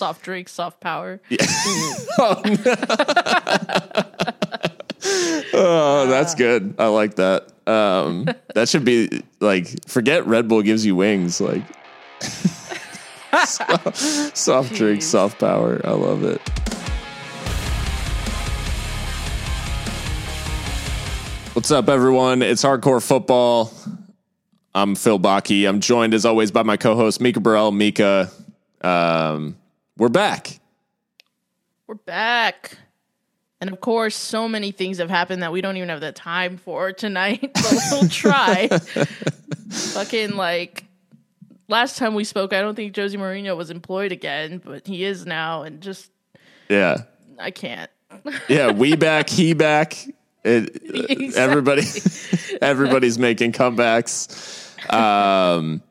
soft drink, soft power. Oh, that's good. I like that. Um, that should be like forget Red Bull gives you wings. Like soft, soft drink, soft power. I love it. What's up, everyone? It's Hardcore Football. I'm Phil Baki. I'm joined as always by my co-host Mika Burrell. Mika, um, we're back. We're back. And of course, so many things have happened that we don't even have the time for tonight, but we'll try. Fucking like last time we spoke, I don't think Jose Mourinho was employed again, but he is now, and just Yeah, I can't. yeah. We back. He back. It, Exactly. everybody everybody's making comebacks um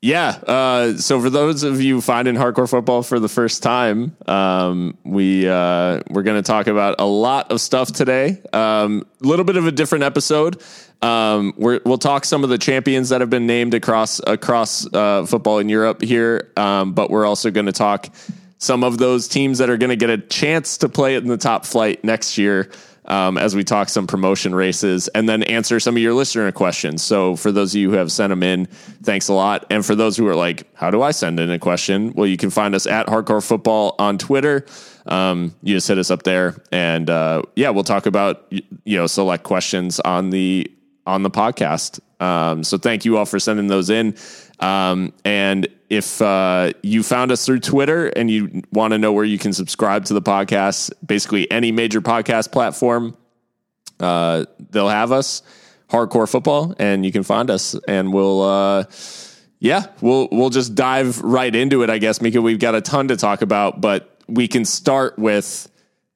yeah uh so for those of you finding hardcore football for the first time um we uh we're going to talk about a lot of stuff today. Um a little bit of a different episode. Um we're, we'll talk some of the champions that have been named across across uh football in Europe here um but we're also going to talk some of those teams that are going to get a chance to play in the top flight next year um, as we talk some promotion races and then answer some of your listener questions. So, for those of you who have sent them in, thanks a lot. And for those who are like, how do I send in a question? Well, you can find us at Hardcore Football on Twitter. Um, you just hit us up there, and uh, yeah, we'll talk about you know select questions on the on the podcast. Um, so thank you all for sending those in. Um, and if uh, you found us through Twitter and you want to know where you can subscribe to the podcast, basically any major podcast platform, uh, they'll have us hardcore football, and you can find us, and we'll. Uh, yeah, we'll we'll just dive right into it, I guess, Mika. We've got a ton to talk about, but we can start with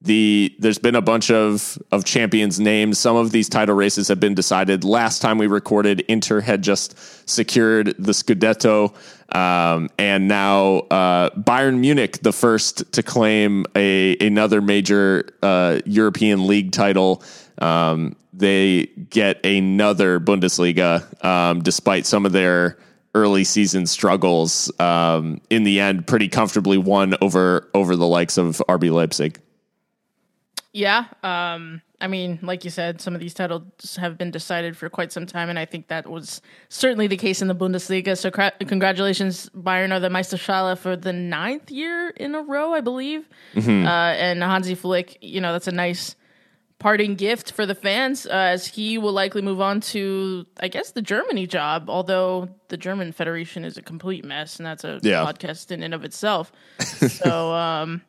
the there's been a bunch of of champions names. Some of these title races have been decided. Last time we recorded, Inter had just secured the Scudetto, um, and now uh, Bayern Munich, the first to claim a another major uh, European League title. Um, they get another Bundesliga, um, despite some of their early season struggles. Um, in the end, pretty comfortably won over over the likes of RB Leipzig. Yeah. Um, I mean, like you said, some of these titles have been decided for quite some time, and I think that was certainly the case in the Bundesliga. So, cra- congratulations, Bayern are the Meisterschale for the ninth year in a row, I believe. Uh, and Hansi Flick, you know, that's a nice parting gift for the fans, uh, as he will likely move on to, I guess, the Germany job. Although the German Federation is a complete mess, and that's a Yeah. podcast in and of itself. so, um,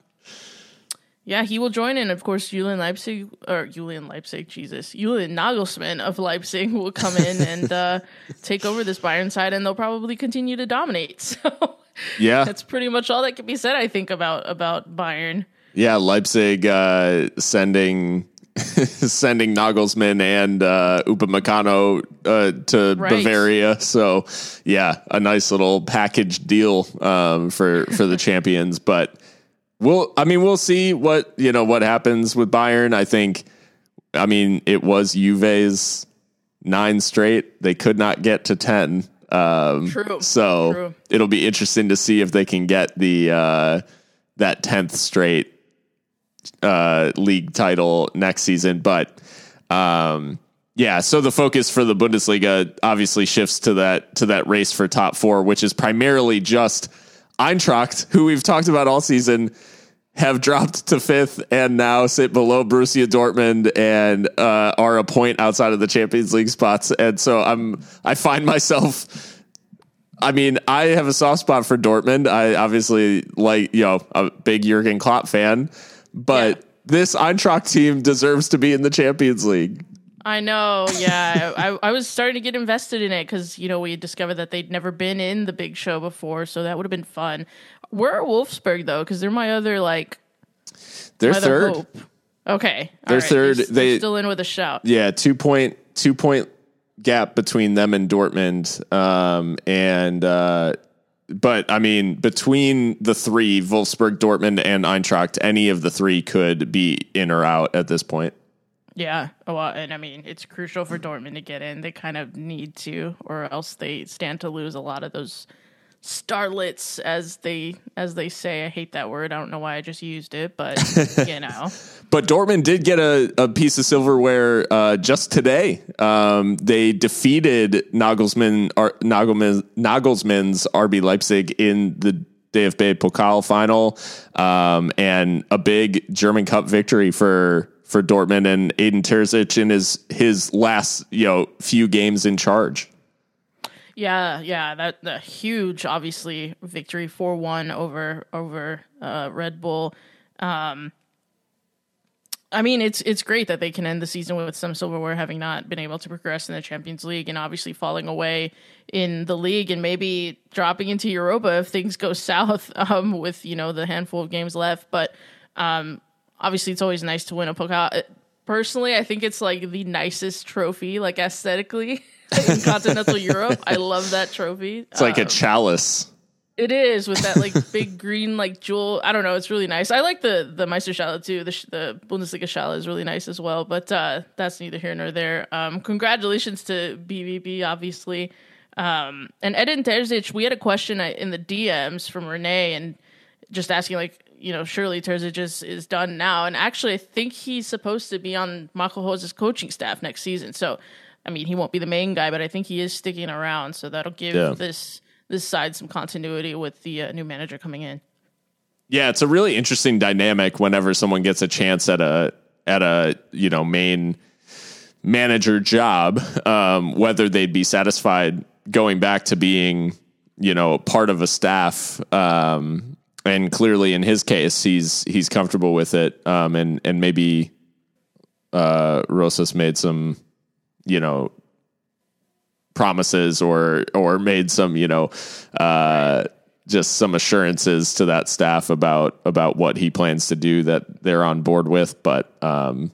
yeah, he will join in. Of course, Julian Leipzig or Julian Leipzig, Jesus, Julian Nagelsmann of Leipzig will come in and uh, take over this Bayern side, and they'll probably continue to dominate. So Yeah, that's pretty much all that can be said. I think about about Bayern. yeah. Leipzig uh, sending sending Nagelsmann and uh, Upamecano uh, to Right. Bavaria. So yeah, a nice little package deal um, for for the champions. But we'll, I mean, we'll see what you know what happens with Bayern. I think, I mean, it was Juve's nine straight. They could not get to ten. Um, True. So True. it'll be interesting to see if they can get the uh, that tenth straight uh, league title next season. But um, yeah, so the focus for the Bundesliga obviously shifts to that to that race for top four, which is primarily just Eintracht, who we've talked about all season, have dropped to fifth and now sit below Borussia Dortmund and uh, are a point outside of the Champions League spots. And so I'm I find myself. I mean, I have a soft spot for Dortmund. I obviously like, you know, a big Jurgen Klopp fan, but Yeah. this Eintracht team deserves to be in the Champions League. I know, yeah. I, I was starting to get invested in it because you know we had discovered that they'd never been in the big show before, so that would have been fun. Where are Wolfsburg though? Because they're my other like They're other third. hope. Okay, They're right. third. They're, They- they're still in with a shout. Yeah, two point two point gap between them and Dortmund. Um, and uh, but I mean, between the three, Wolfsburg, Dortmund, and Eintracht, any of the three could be in or out at this point. Yeah. Well, and I mean, it's crucial for Dortmund to get in. They kind of need to, or else they stand to lose a lot of those starlets as they as they say. I hate that word. I don't know why I just used it, but you know. But Dortmund did get a, a piece of silverware uh, just today. Um, they defeated Nagelsmann, Ar- Nagelman, Nagelsmann's RB Leipzig in the DFB Pokal final, um, and a big German Cup victory for for Dortmund and Edin Terzic in his his last you know few games in charge. Yeah, yeah, that the huge, obviously, victory four one over over uh, Red Bull. Um, I mean, it's it's great that they can end the season with some silverware, having not been able to progress in the Champions League, and obviously falling away in the league, and maybe dropping into Europa if things go south um, with you know the handful of games left. But um, obviously, it's always nice to win a pokal. Personally, I think it's like the nicest trophy, like aesthetically. in continental Europe. I love that trophy. It's like um, a chalice. It is with that like big green like jewel. I don't know. It's really nice. I like the the Meisterschale too. The the Bundesliga Schale is really nice as well. But uh, that's neither here nor there. Um, congratulations to BVB, obviously. Um, and Edin Terzic, we had a question uh, in the DMs from Renee and just asking like, you know, surely Terzic is, is done now. And actually, I think he's supposed to be on Marco Rose's coaching staff next season. So I mean, he won't be the main guy, but I think he is sticking around, so that'll give yeah. this this side some continuity with the uh, new manager coming in. Yeah, it's a really interesting dynamic whenever someone gets a chance at a at a you know main manager job, um, whether they'd be satisfied going back to being you know part of a staff. Um, and clearly, in his case, he's he's comfortable with it, um, and and maybe uh, Rosas made some you know promises or or made some you know uh, just some assurances to that staff about about what he plans to do that they're on board with. But um,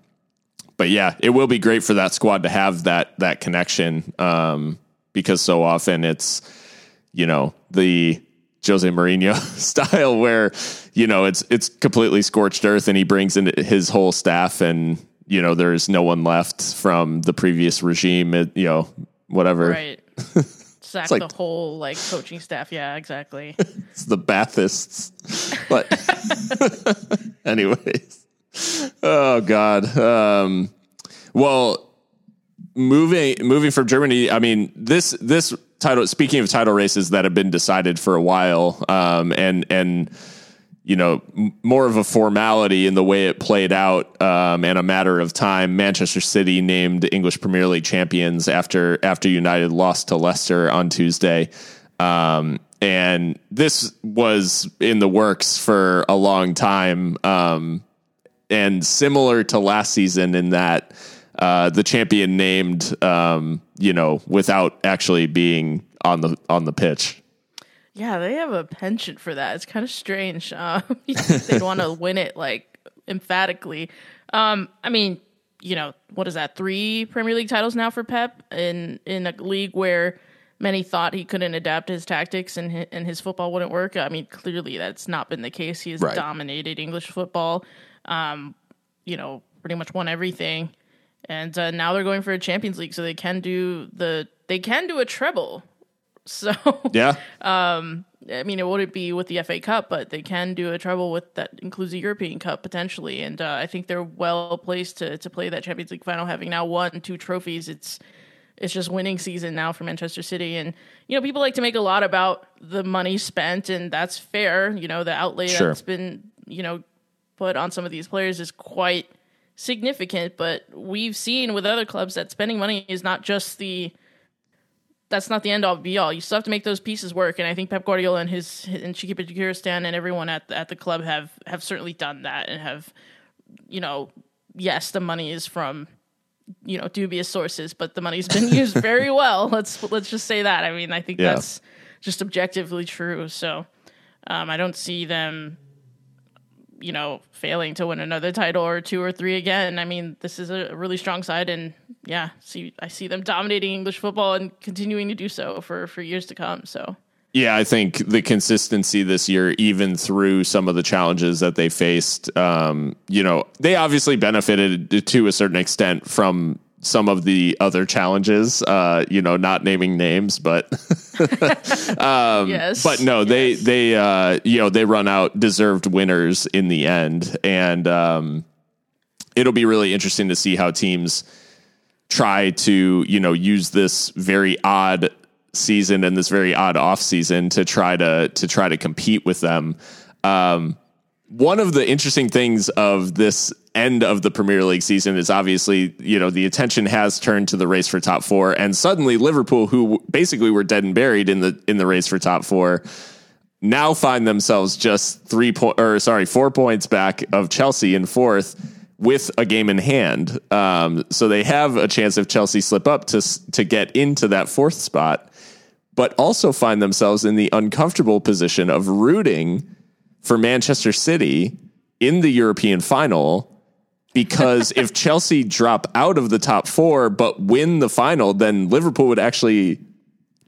but yeah it will be great for that squad to have that that connection um, because so often it's you know the Jose Mourinho style where you know it's it's completely scorched earth and he brings in his whole staff and you know, there's no one left from the previous regime, you know, whatever. Right. Sack like, the whole like coaching staff. Yeah, exactly. it's the Ba'athists. But anyways. Oh God. Um, well, moving moving from Germany, I mean, this this title speaking of title races that have been decided for a while, um, and and you know, more of a formality in the way it played out, um, and a matter of time. Manchester City named English Premier League champions after after United lost to Leicester on Tuesday, um, and this was in the works for a long time, um, and similar to last season in that uh, the champion named, um, you know, without actually being on the on the pitch. Yeah, they have a penchant for that. It's kind of strange. Um, they'd want to win it like emphatically. Um, I mean, you know, what is that? Three Premier League titles now for Pep in in a league where many thought he couldn't adapt his tactics and his, and his football wouldn't work. I mean, clearly that's not been the case. He has right. dominated English football. Um, you know, pretty much won everything, and uh, now they're going for a Champions League, so they can do the they can do a treble so yeah, um, I mean, it wouldn't be with the FA Cup, but they can do a treble with that includes the European Cup potentially, and uh, I think they're well placed to to play that Champions League final, having now won two trophies. It's it's just winning season now for Manchester City, and you know people like to make a lot about the money spent, and that's fair. You know, the outlay sure. that's been you know put on some of these players is quite significant, but we've seen with other clubs that spending money is not just the that's not the end all be all. You still have to make those pieces work, and I think Pep Guardiola and his and Begiristain and everyone at the, at the club have have certainly done that and have, you know, yes, the money is from, you know, dubious sources, but the money's been used very well. Let's let's just say that. I mean, I think yeah. that's just objectively true. So, um, I don't see them you know, failing to win another title or two or three again. I mean, this is a really strong side, and yeah, see, I see them dominating English football and continuing to do so for for years to come. So. Yeah, I think the consistency this year, even through some of the challenges that they faced, um, you know, they obviously benefited to a certain extent from some of the other challenges. Uh, you know, not naming names, but um, yes, but no, yes. they they uh, you know they run out deserved winners in the end, and um, it'll be really interesting to see how teams try to you know use this very odd season and this very odd off season to try to to try to compete with them. Um, one of the interesting things of this end of the Premier League season is obviously, you know, the attention has turned to the race for top four, and suddenly Liverpool, who basically were dead and buried in the in the race for top four, now find themselves just three point or sorry, four points back of Chelsea in fourth with a game in hand. Um, so they have a chance if Chelsea slip up to to get into that fourth spot, but also find themselves in the uncomfortable position of rooting for Manchester City in the European final because if Chelsea drop out of the top 4 but win the final then Liverpool would actually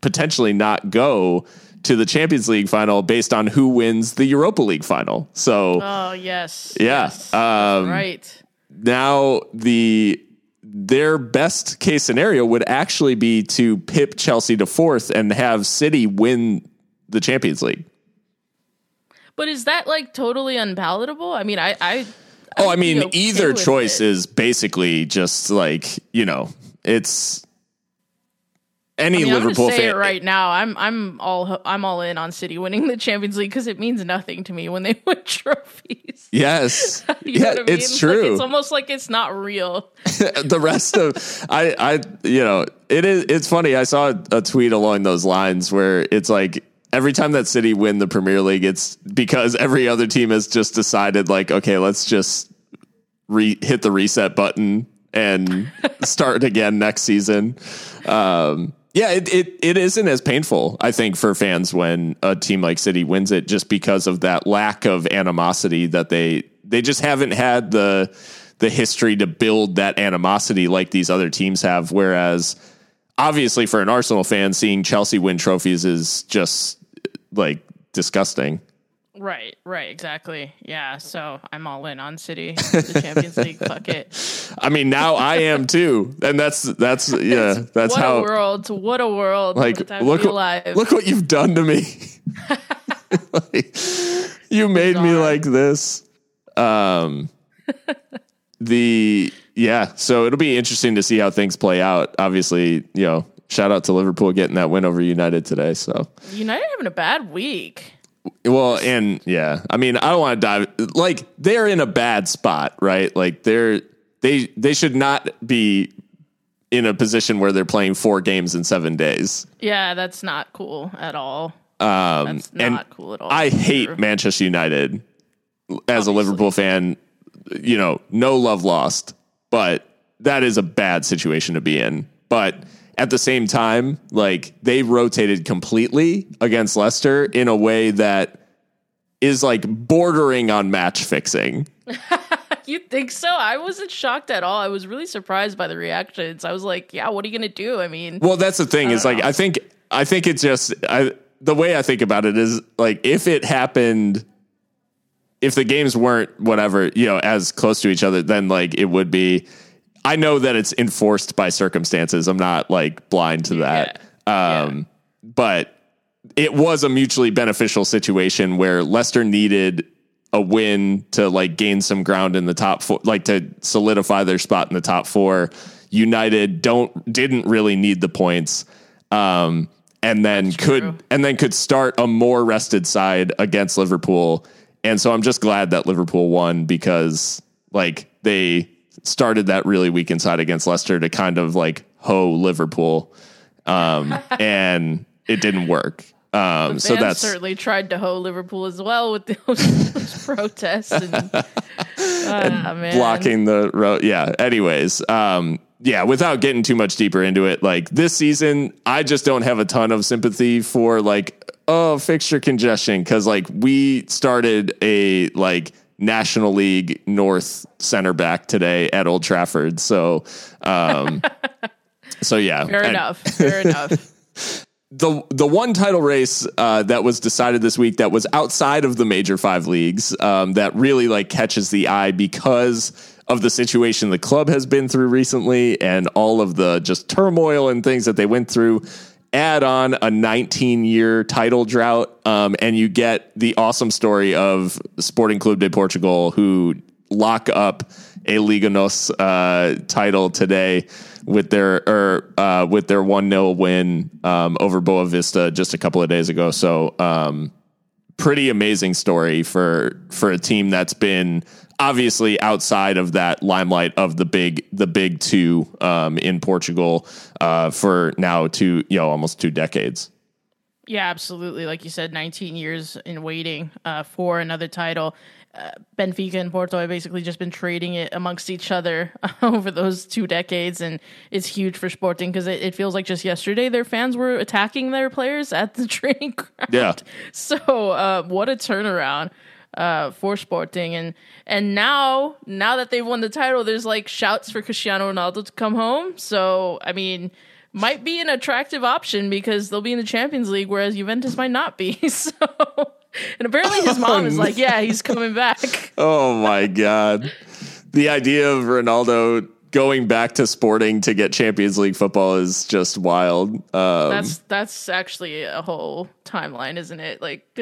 potentially not go to the Champions League final based on who wins the Europa League final. So Oh, yes. Yeah. Yes. Um, right. now the their best case scenario would actually be to pip Chelsea to fourth and have City win the Champions League. But is that like totally unpalatable? I mean, I, I Oh, I mean, okay either choice it. is basically just like you know, it's any I mean, Liverpool I'm say fan. it right now. I'm I'm all I'm all in on City winning the Champions League because it means nothing to me when they win trophies. Yes, You know yeah, what I mean? it's Like, true. it's almost like it's not real. the rest of I, I, you know, it is. It's funny. I saw a tweet along those lines where it's like every time that City win the Premier League, it's because every other team has just decided like, okay, let's just re- hit the reset button and start again next season. Um, yeah, it, it it isn't as painful, I think, for fans when a team like City wins it, just because of that lack of animosity that they they just haven't had the the history to build that animosity like these other teams have. Whereas, obviously, for an Arsenal fan, seeing Chelsea win trophies is just like disgusting. Right, right, exactly. Yeah, so I'm all in on City, the Champions League. Fuck it. I mean, now I am too, and that's that's yeah, that's what how a world! What a world! like What a time look look what you've done to me. Like, you made me like this. Um, the yeah, so it'll be interesting to see how things play out. Obviously, you know, shout out to Liverpool getting that win over United today. So United having a bad week. well, and yeah, I mean, I don't want to dive like they're in a bad spot, right? Like they're they they should not be in a position where they're playing four games in seven days. Yeah, that's not cool at all. Um, that's not cool at all. I hate True. Manchester United as a Liverpool fan. You know, no love lost, but that is a bad situation to be in. But at the same time, like they rotated completely against Leicester in a way that is like bordering on match fixing. You think so? I wasn't shocked at all. I was really surprised by the reactions. I was like, "Yeah, what are you gonna do?" I mean, Well, that's the thing is like I think I think it's just I, the way I think about it is like if it happened if the games weren't whatever, you know, as close to each other, then like it would be I know that it's enforced by circumstances. I'm not like blind to that. Yeah. Um but it was a mutually beneficial situation where Leicester needed a win to like gain some ground in the top four, like to solidify their spot in the top four. United don't didn't really need the points, um, and then could true. and then could start a more rested side against Liverpool. And so I'm just glad that Liverpool won because like they started that really weak inside against Leicester to kind of like hoe Liverpool, um, and it didn't work. Um, so that's certainly tried to hoe Liverpool as well with those, those protests and, Ah, man. blocking the road. Yeah. Anyways, um, yeah, without getting too much deeper into it, like this season, I just don't have a ton of sympathy for like, oh, fixture congestion. Cause like we started a like National League North center back today at Old Trafford. So, um, so yeah. Fair And- enough. Fair enough. the the one title race uh, that was decided this week that was outside of the major five leagues um, that really like catches the eye because of the situation the club has been through recently and all of the just turmoil and things that they went through. Add on a 19 year title drought, um, and you get the awesome story of Sporting Club de Portugal, who lock up a Liga NOS uh, title today with their or uh, with their one 0 win um, over Boavista just a couple of days ago. So um, pretty amazing story for for a team that's been obviously outside of that limelight of the big the big two um, in Portugal uh, for now two you know almost two decades. Yeah, absolutely. Like you said, 19 years in waiting uh, for another title. Uh, Benfica and Porto have basically just been trading it amongst each other over those two decades, and it's huge for Sporting because it, it, feels like just yesterday their fans were attacking their players at the training ground. Yeah. So, uh, what a turnaround uh, for Sporting, and and now now that they've won the title, there's like shouts for Cristiano Ronaldo to come home. So, I mean might be an attractive option because they'll be in the Champions League, whereas Juventus might not be. So, and apparently his mom is like, "Yeah, he's coming back." Oh my god, the idea of Ronaldo going back to Sporting to get Champions League football is just wild. Um, that's that's actually a whole timeline, isn't it? Like,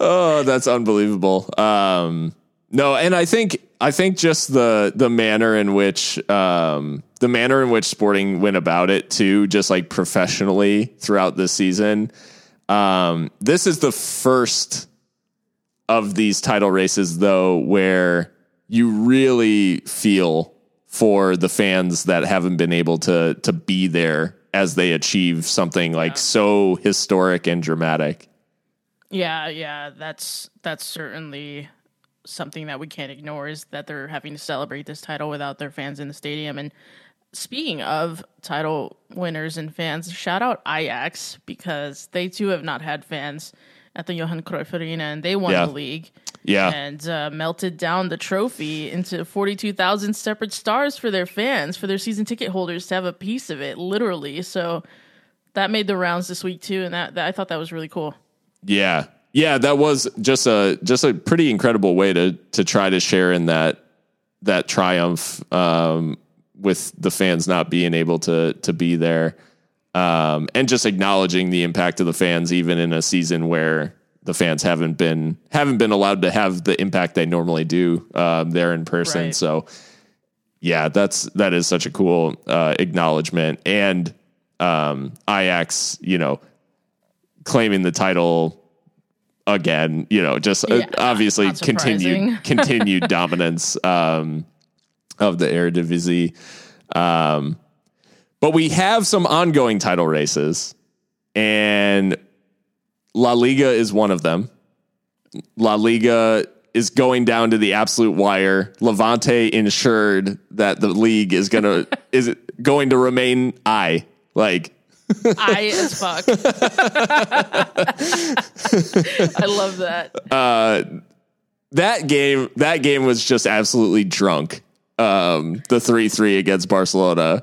oh, that's unbelievable. Um, no, and I think I think just the the manner in which um, the manner in which Sporting went about it too, just like professionally throughout the season. Um, this is the first of these title races, though, where you really feel for the fans that haven't been able to to be there as they achieve something like yeah. so historic and dramatic. Yeah, yeah, that's that's certainly something that we can't ignore is that they're having to celebrate this title without their fans in the stadium. And speaking of title winners and fans, shout out Ajax because they too have not had fans at the Johan Cruyff Arena and they won yeah. the league. Yeah. And uh, melted down the trophy into 42,000 separate stars for their fans, for their season ticket holders to have a piece of it, literally. So that made the rounds this week too. And that, that I thought that was really cool. Yeah. Yeah, that was just a just a pretty incredible way to to try to share in that that triumph um, with the fans not being able to to be there, um, and just acknowledging the impact of the fans, even in a season where the fans haven't been haven't been allowed to have the impact they normally do um, there in person. Right. So, yeah, that's that is such a cool uh, acknowledgement, and um, Ajax, you know, claiming the title again. You know, just uh, obviously continued continued dominance um, of the Eredivisie. Um, but we have some ongoing title races, and La Liga is one of them. La Liga is going down to the absolute wire. Levante ensured that the league is gonna is going to remain I like I as fuck. I love that. Uh, that game, that game was just absolutely drunk. Um, the three three against Barcelona.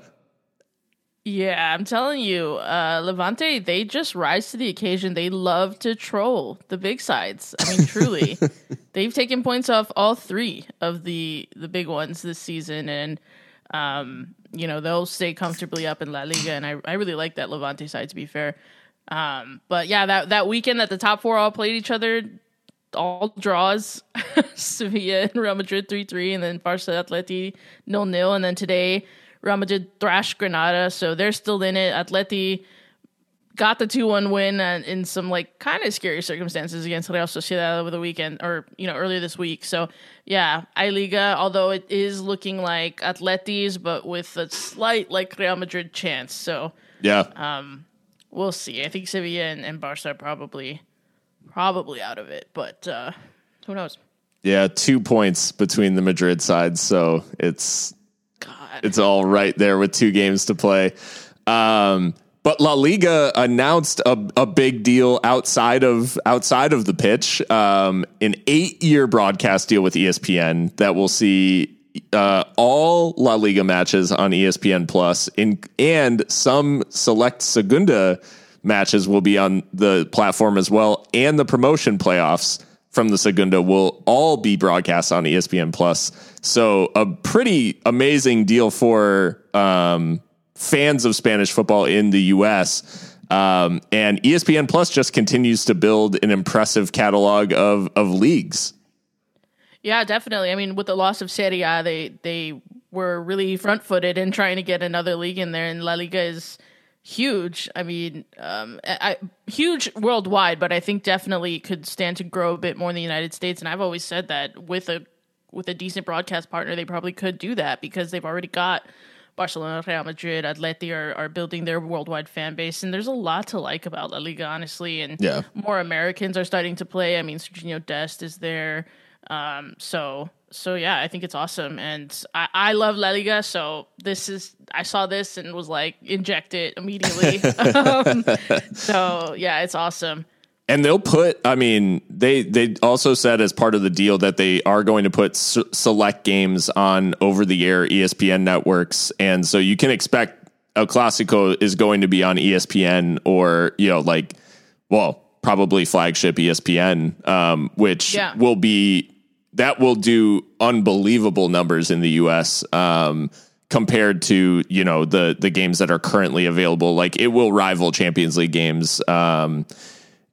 Yeah, I'm telling you, uh, Levante, they just rise to the occasion. They love to troll the big sides. I mean, truly, they've taken points off all three of the the big ones this season, and um, you know, they'll stay comfortably up in La Liga, and I, I really like that Levante side. To be fair, um, but yeah, that that weekend that the top four all played each other, all draws. Sevilla and Real Madrid three three, and then Barca Atleti nil nil, and then today Real Madrid thrashed Granada, so they're still in it. Atleti got the 2-1 win in some like kind of scary circumstances against Real Sociedad over the weekend or you know earlier this week. So yeah, I Liga, although it is looking like Atletis, but with a slight like Real Madrid chance. So yeah, um, we'll see. I think Sevilla and, and Barca are probably probably out of it, but uh, who knows? Yeah, two points between the Madrid sides, so it's God. it's all right there with two games to play. Um, but La Liga announced a, a big deal outside of outside of the pitch, um, an eight year broadcast deal with ESPN that will see uh, all La Liga matches on ESPN Plus, in, and some select Segunda matches will be on the platform as well, and the promotion playoffs from the Segunda will all be broadcast on ESPN Plus. So a pretty amazing deal for um, fans of Spanish football in the U.S. Um, and ESPN Plus just continues to build an impressive catalog of of leagues. Yeah, definitely. I mean, with the loss of Serie A, they they were really front footed in trying to get another league in there, and La Liga is huge. I mean, um, I, huge worldwide, but I think definitely could stand to grow a bit more in the United States. And I've always said that with a with a decent broadcast partner, they probably could do that because they've already got Barcelona, Real Madrid, Atleti are, are building their worldwide fan base, and there's a lot to like about La Liga, honestly. And yeah. more Americans are starting to play. I mean, Sergio Dest is there. Um, so so yeah, I think it's awesome, and I, I love La Liga. So this is I saw this and was like, inject it immediately. um, so yeah, it's awesome. And they'll put. I mean, they they also said as part of the deal that they are going to put s- select games on over the air ESPN networks, and so you can expect El Clasico is going to be on ESPN or you know like well probably flagship ESPN, um, which Yeah. will be that will do unbelievable numbers in the U.S. Um, compared to you know the the games that are currently available. Like it will rival Champions League games um,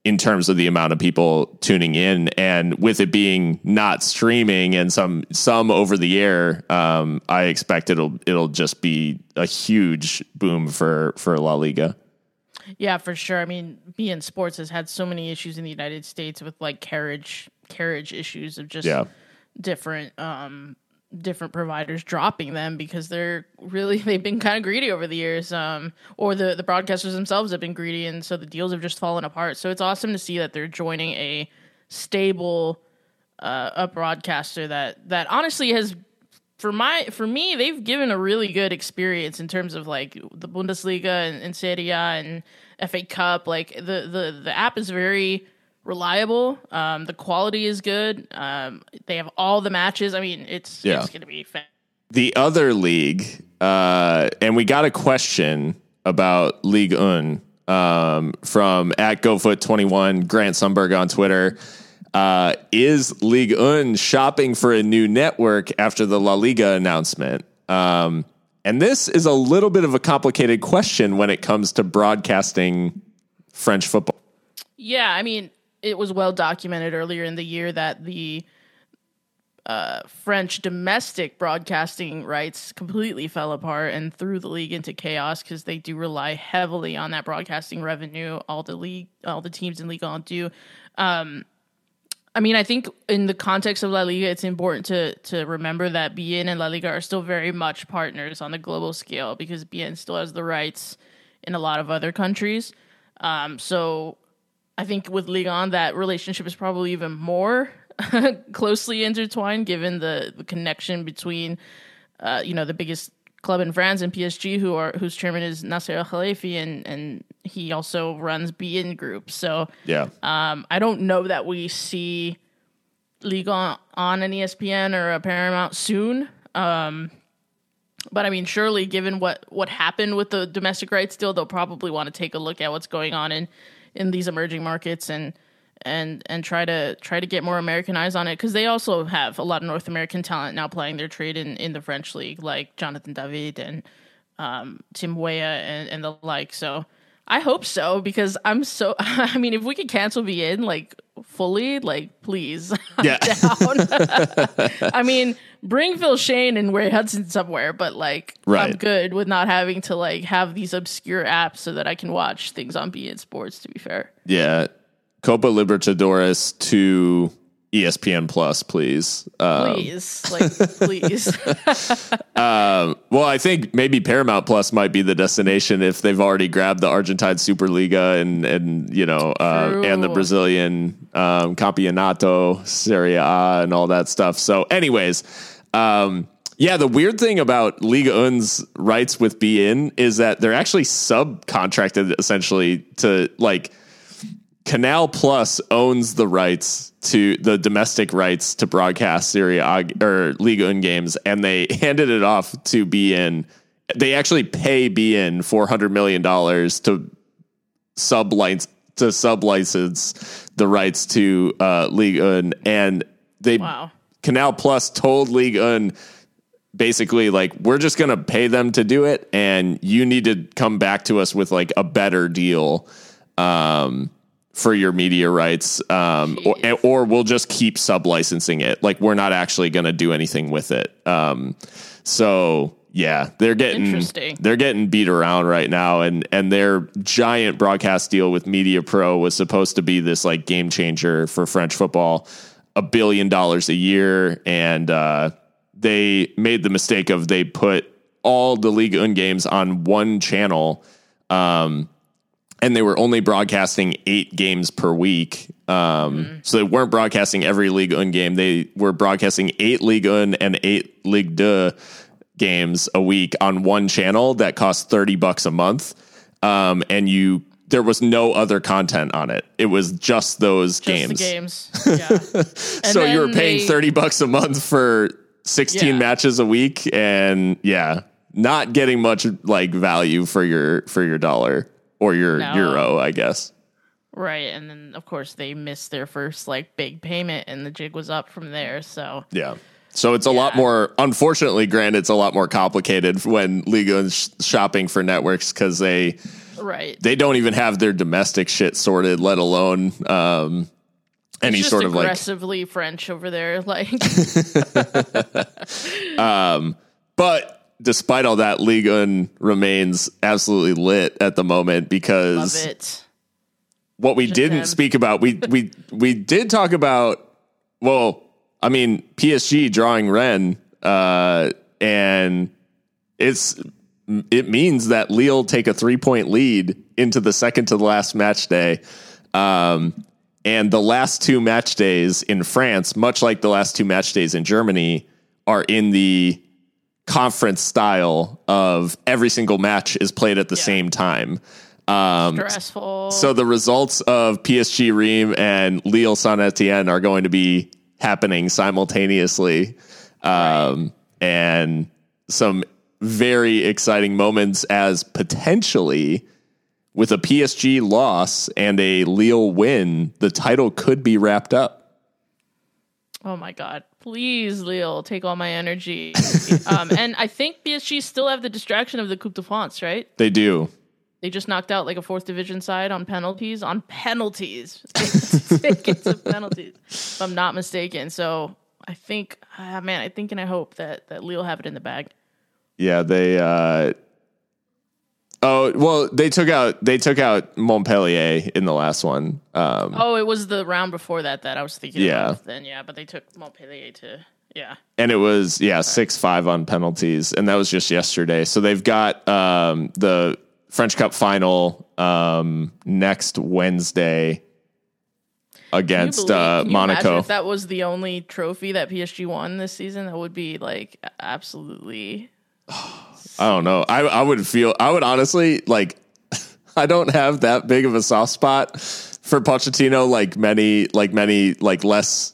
in terms of the amount of people tuning in, and with it being not streaming and some some over the air, um, I expect it'll it'll just be a huge boom for for La Liga. Yeah, for sure. I mean, beIN Sports has had so many issues in the United States with like carriage carriage issues of just Yeah. different um different providers dropping them because they're really they've been kind of greedy over the years um or the the broadcasters themselves have been greedy and so the deals have just fallen apart so it's awesome to see that they're joining a stable uh a broadcaster that that honestly has for my for me they've given a really good experience in terms of like the Bundesliga and, and Serie A and FA Cup like the the the app is very reliable um the quality is good um they have all the matches i mean it's Yeah. it's going to be fa- the other league, uh, and we got a question about Ligue 1 um, from at GoFoot21, Grant Sundberg on Twitter. Uh, is Ligue 1 shopping for a new network after the La Liga announcement? Um, and this is a little bit of a complicated question when it comes to broadcasting French football. Yeah, I mean, it was well documented earlier in the year that the uh, French domestic broadcasting rights completely fell apart and threw the league into chaos because they do rely heavily on that broadcasting revenue. All the league, all the teams in Ligue 1 do. Um, I mean, I think in the context of La Liga, it's important to to remember that beIN and La Liga are still very much partners on the global scale because beIN still has the rights in a lot of other countries. Um, so I think with 1, that relationship is probably even more closely intertwined, given the, the connection between, uh, you know, the biggest club in France and PSG, who are whose chairman is Nasser Al Khelaifi, and and he also runs beIN Group. So Yeah. um, I don't know that we see Ligue 1 on an ESPN or a Paramount soon. Um, but I mean, surely, given what what happened with the domestic rights deal, they'll probably want to take a look at what's going on in in these emerging markets and and and try to try to get more American eyes on it because they also have a lot of North American talent now playing their trade in in the French league, like Jonathan David and um, Tim Weah and, and the like. So I hope so because I'm so. I mean, if we could cancel in like fully, like please, I'm Yeah. down. I mean, bring Phil Schoen and Ray Hudson somewhere, but like I'm good with not having to like have these obscure apps so that I can watch things on beIN Sports. To be fair, Yeah. Copa Libertadores to ESPN Plus, please. Uh, please, like please. Well, I think maybe Paramount Plus might be the destination if they've already grabbed the Argentine Superliga and and you know uh, and the Brazilian um, Campeonato Serie A and all that stuff. So, anyways, um, yeah, the weird thing about Ligue 1's rights with beIN is that they're actually subcontracted essentially to like Canal Plus owns the rights to the domestic rights to broadcast Serie A or Ligue 1 games, and they handed it off to beIN. They actually pay beIN four hundred million dollars to sub license to sublicense the rights to uh, Ligue 1, and they Wow. Canal Plus told Ligue 1 basically like we're just going to pay them to do it, and you need to come back to us with like a better deal. Um, for your media rights, um, or, or we'll just keep sublicensing it. Like we're not actually going to do anything with it. Um, so yeah, they're getting they're getting beat around right now, and and their giant broadcast deal with Mediapro was supposed to be this like game changer for French football, a billion dollars a year, and uh, they made the mistake of they put all the Ligue 1 games on one channel. Um, and they were only broadcasting eight games per week. Um, So they weren't broadcasting every Ligue 1 game. They were broadcasting eight Ligue 1 and eight Ligue 2 games a week on one channel that cost 30 bucks a month. Um, and you, there was no other content on it. It was just those Just games. the games. Yeah. So you were paying they- 30 bucks a month for 16 Yeah. matches a week and yeah, not getting much like value for your for your dollar or your No. euro, I guess. Right, and then of course they missed their first like big payment, and the jig was up from there. So Yeah. So it's a lot more unfortunately granted it's a lot more complicated when Liga is shopping for networks cuz they right, they don't even have their domestic shit sorted let alone um any sort of like aggressively French over there. Like, um, But despite all that, Ligue 1 remains absolutely lit at the moment because what we didn't speak about, we we we did talk about. Well, I mean, PSG drawing Rennes, uh, and it's it means that Lille take a three point lead into the second to the last match day. Um, and the last two match days in France, much like the last two match days in Germany, are in the conference style of every single match is played at the same time. Um, Stressful. so the results of PSG Reims and Lille Saint Etienne are going to be happening simultaneously. Um, and some very exciting moments as potentially with a PSG loss and a Lille win, the title could be wrapped up. Oh my god, please, Lille, take all my energy. um, and I think PSG still have the distraction of the Coupe de France, right? They do. They just knocked out like a fourth division side on penalties. On penalties, tickets of penalties, if I'm not mistaken. So I think, ah, man, I think and I hope that that Lille have it in the bag. Yeah, they uh Oh, well, they took out they took out Montpellier in the last one. Um Oh, it was the round before that that I was thinking. Yeah. Of then yeah, but they took Montpellier to yeah. and it was yeah six five on penalties, and that was just yesterday. So they've got um, the French Cup final um, next Wednesday against believe- uh, Monaco. If that was the only trophy that PSG won this season, that would be like absolutely. I don't know. I I would feel I would honestly like I don't have that big of a soft spot for Pochettino like many like many like less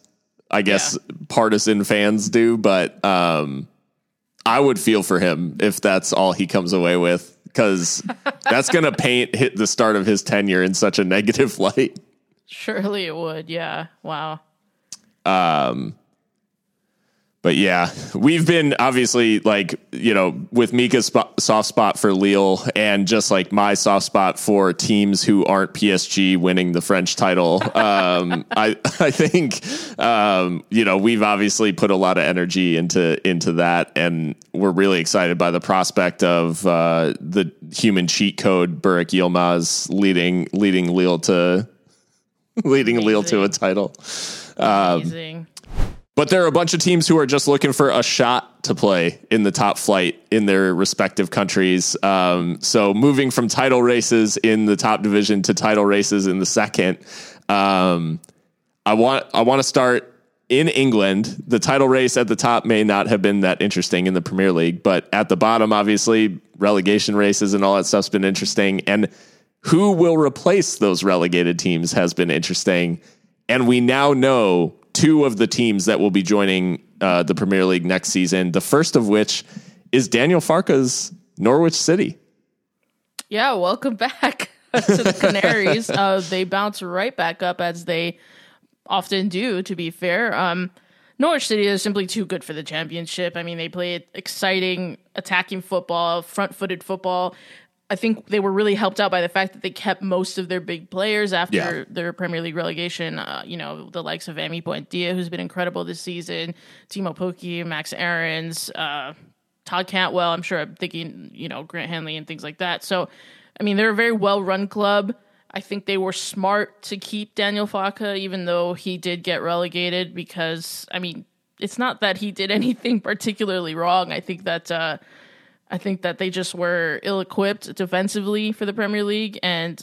I guess partisan fans do, but um I would feel for him if that's all he comes away with cuz that's going to paint hit the start of his tenure in such a negative light. Surely it would. Yeah. Wow. But yeah, we've been obviously like, you know, with Mika's spot, soft spot for Lille and just like my soft spot for teams who aren't PSG winning the French title. Um, I, I think, um, you know, we've obviously put a lot of energy into, into that and we're really excited by the prospect of, uh, the human cheat code Burak Yilmaz leading, leading Lille to, leading Lille to a title. Um, Amazing. But there are a bunch of teams who are just looking for a shot to play in the top flight in their respective countries. Um, so moving from title races in the top division to title races in the second, um, I want I want to start in England. The title race at the top may not have been that interesting in the Premier League, but at the bottom, obviously, relegation races and all that stuff's been interesting. And who will replace those relegated teams has been interesting. And we now know two of the teams that will be joining uh, the Premier League next season. The first of which is Daniel Farke's Norwich City. Yeah. Welcome back. to the Canaries. uh, they bounce right back up as they often do. To be fair, um, Norwich City is simply too good for the championship. I mean, they play exciting attacking football, front-footed football. I think they were really helped out by the fact that they kept most of their big players after Yeah. their Premier League relegation. Uh, you know, the likes of Emi Buendia, who's been incredible this season, Teemu Pukki, Max Aarons, uh, Todd Cantwell. I'm sure I'm thinking, you know, Grant Hanley and things like that. So, I mean, they're a very well run club. I think they were smart to keep Daniel Farke, even though he did get relegated, because, I mean, it's not that he did anything particularly wrong. I think that, uh, I think that they just were ill equipped defensively for the Premier League. And,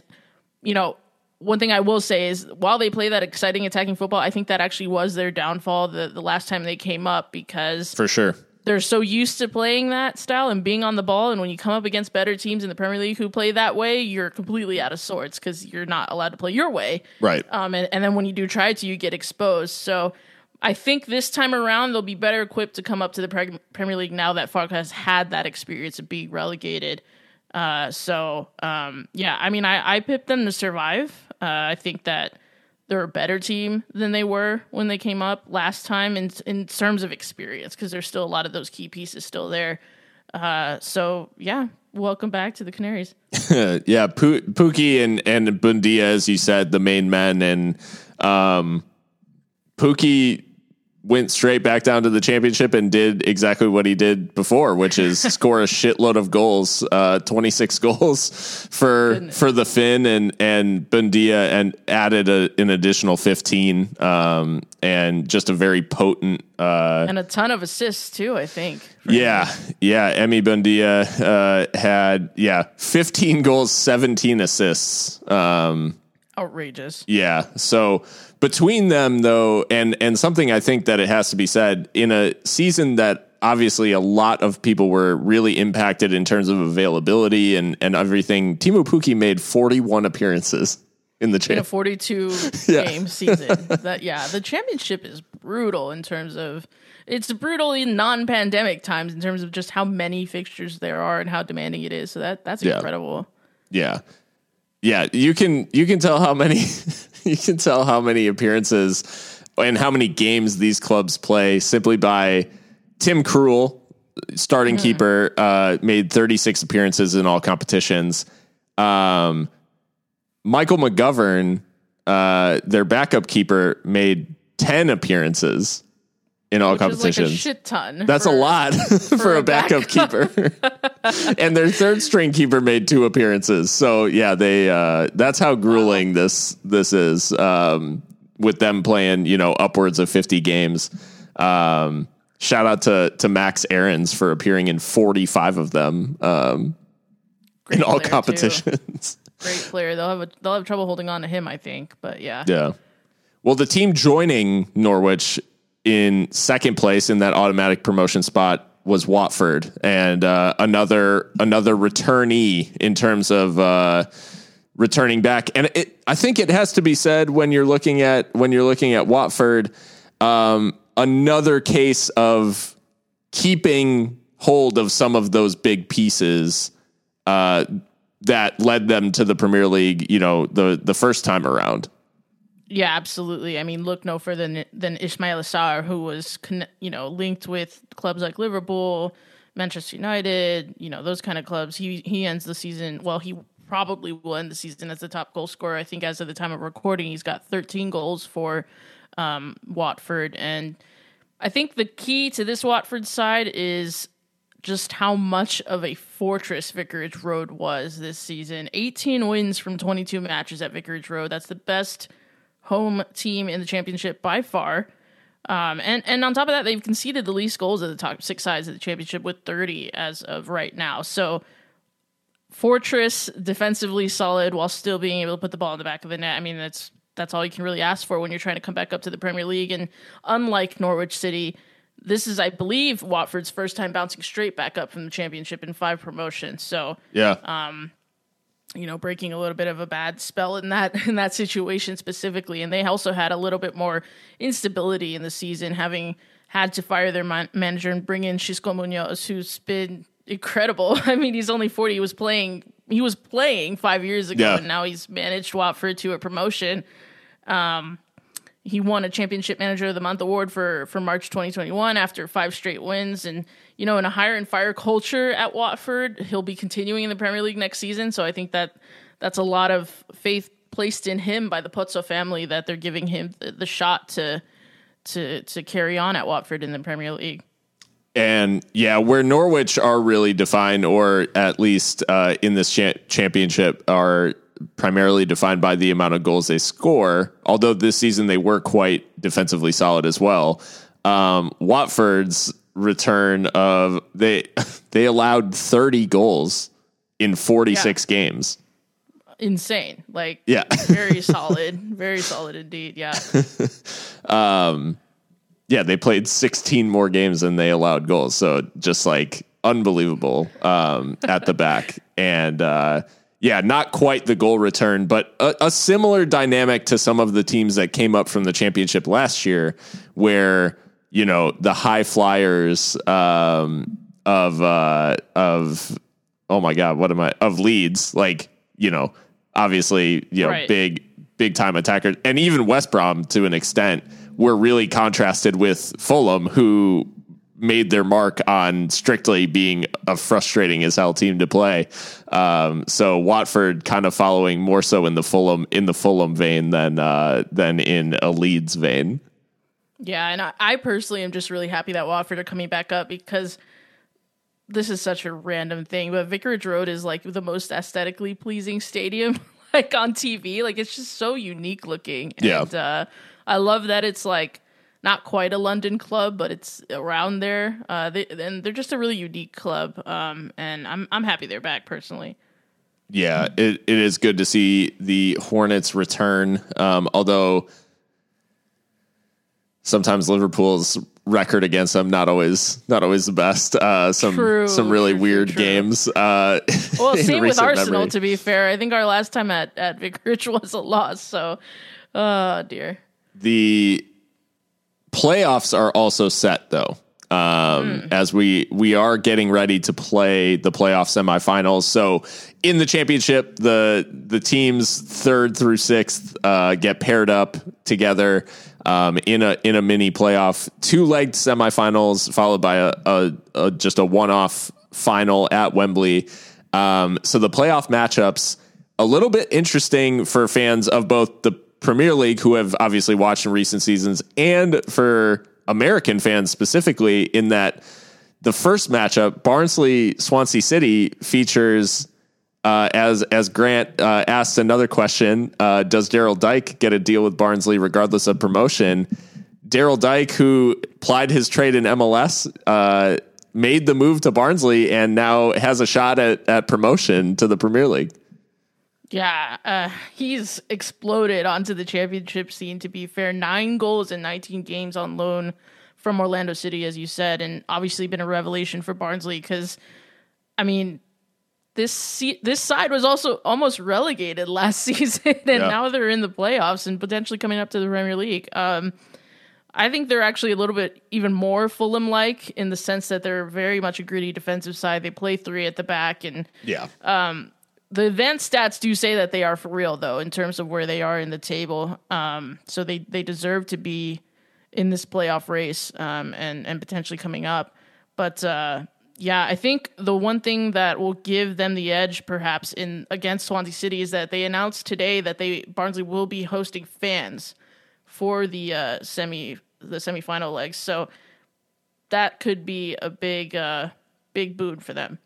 you know, one thing I will say is while they play that exciting attacking football, I think that actually was their downfall the, the last time they came up because For sure. they're so used to playing that style and being on the ball. And when you come up against better teams in the Premier League who play that way, you're completely out of sorts because you're not allowed to play your way. Right. Um, and, and then when you do try to, you get exposed. So I think this time around, they'll be better equipped to come up to the Pre- Premier League now that Farke has had that experience of being relegated. Uh, so, um, yeah, I mean, I, I picked them to survive. Uh, I think that they're a better team than they were when they came up last time in, in terms of experience because there's still a lot of those key pieces still there. Uh, so, yeah, welcome back to the Canaries. yeah, Pu- Pukki and and Buendia, as you said, the main men, and um, Pukki went straight back down to the championship and did exactly what he did before, which is score a shitload of goals, uh, twenty six goals for for the Finn and and Buendia, and added a, an additional fifteen, um, and just a very potent. Uh, And a ton of assists, too, I think. yeah, yeah. Emi Buendia uh, had yeah, fifteen goals, seventeen assists. Um, Outrageous. yeah. So between them though, and and something I think that it has to be said in a season that obviously a lot of people were really impacted in terms of availability and and everything. Teemu Pukki made forty one appearances in the in a 42 Yeah. game season. that yeah, the championship is brutal in terms of it's brutal in non-pandemic times in terms of just how many fixtures there are and how demanding it is. So that that's Yeah. incredible. Yeah. Yeah, you can you can tell how many you can tell how many appearances and how many games these clubs play simply by Tim Krul, starting keeper, uh, made 36 appearances in all competitions. Um, Michael McGovern, uh, their backup keeper, made 10 appearances in all Which is like a competitions. shit ton. That's a lot for, a a backup, keeper. and their third string keeper made two appearances. So yeah, they uh, that's how grueling this this is. Um, with them playing, you know, upwards of fifty games. Um, shout out to to Max Aarons for appearing in forty five of them um, in all player, too. competitions. Great player. They'll have a, they'll have trouble holding on to him, I think. But yeah. Yeah. Well, the team joining Norwich in second place in that automatic promotion spot was Watford, and uh, another another returnee in terms of uh, returning back. And it, I think it has to be said when you're looking at when you're looking at Watford, um, another case of keeping hold of some of those big pieces uh, that led them to the Premier League. You know, the the first time around. Yeah, absolutely. I mean, look no further than, than Ismaila Sarr, who was, you know, linked with clubs like Liverpool, Manchester United, you know, those kind of clubs. He he ends the season. Well, he probably will end the season as the top goal scorer. I think as of the time of recording, he's got 13 goals for um, Watford, and I think the key to this Watford side is just how much of a fortress Vicarage Road was this season. 18 wins from 22 matches at Vicarage Road. That's the best home team in the championship by far. Um, and and on top of that, they've conceded the least goals of the top six sides of the championship with 30 as of right now. So fortress defensively solid while still being able to put the ball in the back of the net. I mean, that's that's all you can really ask for when you're trying to come back up to the Premier League. And unlike Norwich City, this is, I believe, Watford's first time bouncing straight back up from the championship in five promotions. So Yeah. You know, breaking a little bit of a bad spell in that in that situation specifically, and they also had a little bit more instability in the season, having had to fire their man- manager and bring in Xisco Munoz, who's been incredible. I mean, he's only forty; he was playing he was playing five years ago, Yeah. and now he's managed Watford to a promotion. Um, he won a Championship Manager of the Month award for for March 2021 after five straight wins, and you know, in a hire and fire culture at Watford, he'll be continuing in the Premier League next season. So I think that that's a lot of faith placed in him by the Pozzo family that they're giving him the, the shot to to to carry on at Watford in the Premier League. And yeah, where Norwich are really defined, or at least uh, in this cha- championship, are primarily defined by the amount of goals they score. Although this season they were quite defensively solid as well. Um, Watford's return of they they allowed 30 goals in 46 games. Insane, like Yeah. very solid, very solid indeed. Yeah, yeah, they played 16 more games than they allowed goals. So just like unbelievable um, at the back. And uh, yeah, not quite the goal return, but a, a similar dynamic to some of the teams that came up from the championship last year, where, you know, the high flyers um, of, uh, of, oh my God, what am I, of Leeds, like, you know, obviously, you know, Right. big, big time attackers, and even West Brom to an extent were really contrasted with Fulham, who made their mark on strictly being a frustrating as hell team to play. Um, so Watford kind of following more so in the Fulham in the Fulham vein than uh, than in a Leeds vein. yeah, and I, I personally am just really happy that Watford are coming back up because this is such a random thing, but Vicarage Road is like the most aesthetically pleasing stadium like on TV. Like it's just so unique looking. Yeah. And uh, I love that it's like not quite a London club, but it's around there. Uh, they, and they're just a really unique club. Um, and I'm I'm happy they're back personally. Yeah, it, it is good to see the Hornets return. Um, although sometimes Liverpool's record against them not always not always the best. Uh, some True, some really true, weird true. games. Uh, Well, same with Arsenal. memory. To be fair, I think our last time at at Vicarage was a loss. So, oh dear. the playoffs are also set though um, as we we are getting ready to play the playoff semifinals. So in the championship the the teams third through sixth uh, get paired up together um, in a in a mini playoff. Two legged semifinals followed by a, a, a just a one off final at Wembley. Um, so the playoff matchups a little bit interesting for fans of both the Premier League, who have obviously watched in recent seasons, and for American fans specifically, in that the first matchup, Barnsley Swansea City, features. Uh, as as Grant uh, asked another question, uh, does Daryl Dike get a deal with Barnsley regardless of promotion? Daryl Dike, who plied his trade in MLS, uh, made the move to Barnsley and now has a shot at, at promotion to the Premier League. Yeah, uh, he's exploded onto the championship scene. To be fair, nine goals in 19 games on loan from Orlando City, as you said, and obviously been a revelation for Barnsley because, I mean, this se- this side was also almost relegated last season, and Yeah. now they're in the playoffs and potentially coming up to the Premier League. Um, I think they're actually a little bit even more Fulham like in the sense that they're very much a gritty defensive side. They play three at the back and Yeah. The event stats do say that they are for real though in terms of where they are in the table. Um, so they they deserve to be in this playoff race um, and and potentially coming up. But uh, yeah i think the one thing that will give them the edge perhaps in against swansea city is that they announced today that they barnsley will be hosting fans for the uh, semi the semifinal legs. So that could be a big uh, big boon for them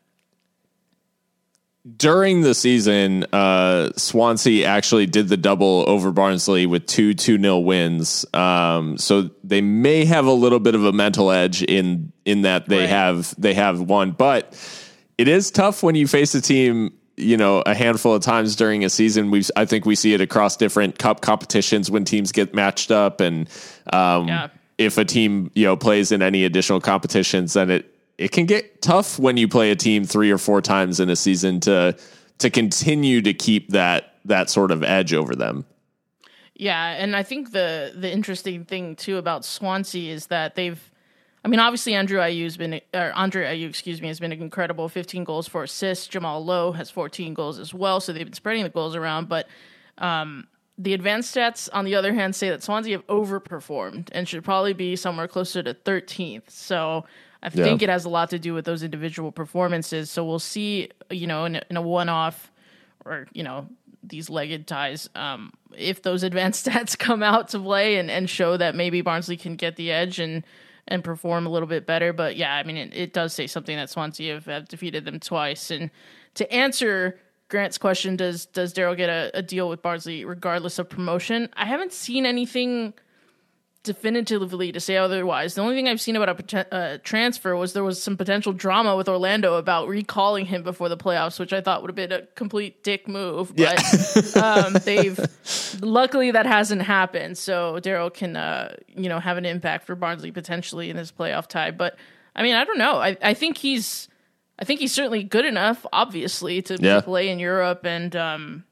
during the season, uh, Swansea actually did the double over Barnsley with two 2 0 wins. Um, so they may have a little bit of a mental edge in in that they Right. have they have won, but it is tough when you face a team. You know, a handful of times during a season, we I think we see it across different cup competitions when teams get matched up, and um, Yeah. if a team you know plays in any additional competitions, then it it can get tough when you play a team three or four times in a season to to continue to keep that that sort of edge over them. Yeah, and I think the the interesting thing too about Swansea is that they've I mean, obviously Andrew Ayew's been or Andre Ayew, excuse me, has been incredible. 15 goals, four assists. Jamal Lowe has 14 goals as well. So they've been spreading the goals around, but um, the advanced stats, on the other hand, say that Swansea have overperformed and should probably be somewhere closer to 13th. So I Yeah. think it has a lot to do with those individual performances. So we'll see, you know, in a, in a one-off or you know these legged ties, um, if those advanced stats come out to play and, and show that maybe Barnsley can get the edge and and perform a little bit better. But yeah, I mean, it, it does say something that Swansea have, have defeated them twice. And to answer Grant's question, does does Daryl get a, a deal with Barnsley regardless of promotion? I haven't seen anything definitively to say otherwise. The only thing I've seen about a uh, transfer was there was some potential drama with Orlando about recalling him before the playoffs, which I thought would have been a complete dick move. But um, they've luckily that hasn't happened, so Daryl can uh, you know have an impact for Barnsley potentially in this playoff tie. But I mean, I don't know. I, I think he's I think he's certainly good enough, obviously, to, Yeah. play in Europe and. Um,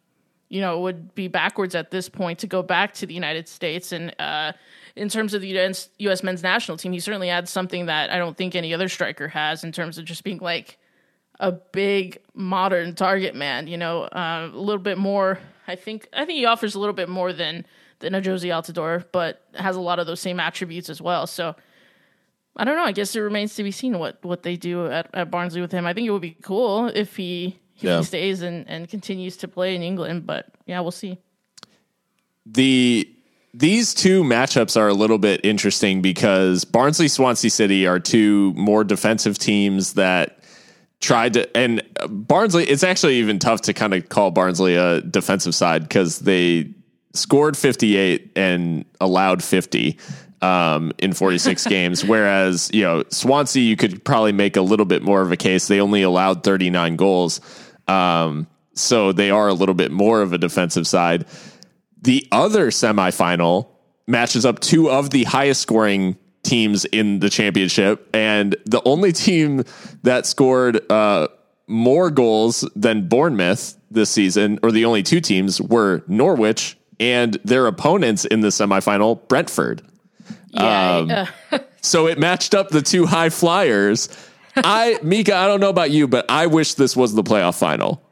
you know, it would be backwards at this point to go back to the United States. And uh, in terms of the US, US men's national team, he certainly adds something that I don't think any other striker has in terms of just being like a big modern target man. You know, uh, a little bit more. I think I think he offers a little bit more than than a Jozy Altidore, but has a lot of those same attributes as well. So. I don't know. I guess it remains to be seen what, what they do at, at Barnsley with him. I think it would be cool if he if Yeah. he stays and, and continues to play in England, but yeah, we'll see. the these two matchups are a little bit interesting because Barnsley Swansea City are two more defensive teams that tried to and Barnsley it's actually even tough to kind of call Barnsley a defensive side cuz they scored 58 and allowed 50 um, in 46 games. Whereas you know Swansea you could probably make a little bit more of a case. They only allowed 39 goals um, so they are a little bit more of a defensive side the other semifinal matches up two of the highest scoring teams in the championship, and the only team that scored uh, more goals than Bournemouth this season, or the only two teams, were Norwich and their opponents in the semifinal, Brentford. Yeah, Um, So it matched up the two high flyers. I, Mika, I don't know about you, but I wish this was the playoff final.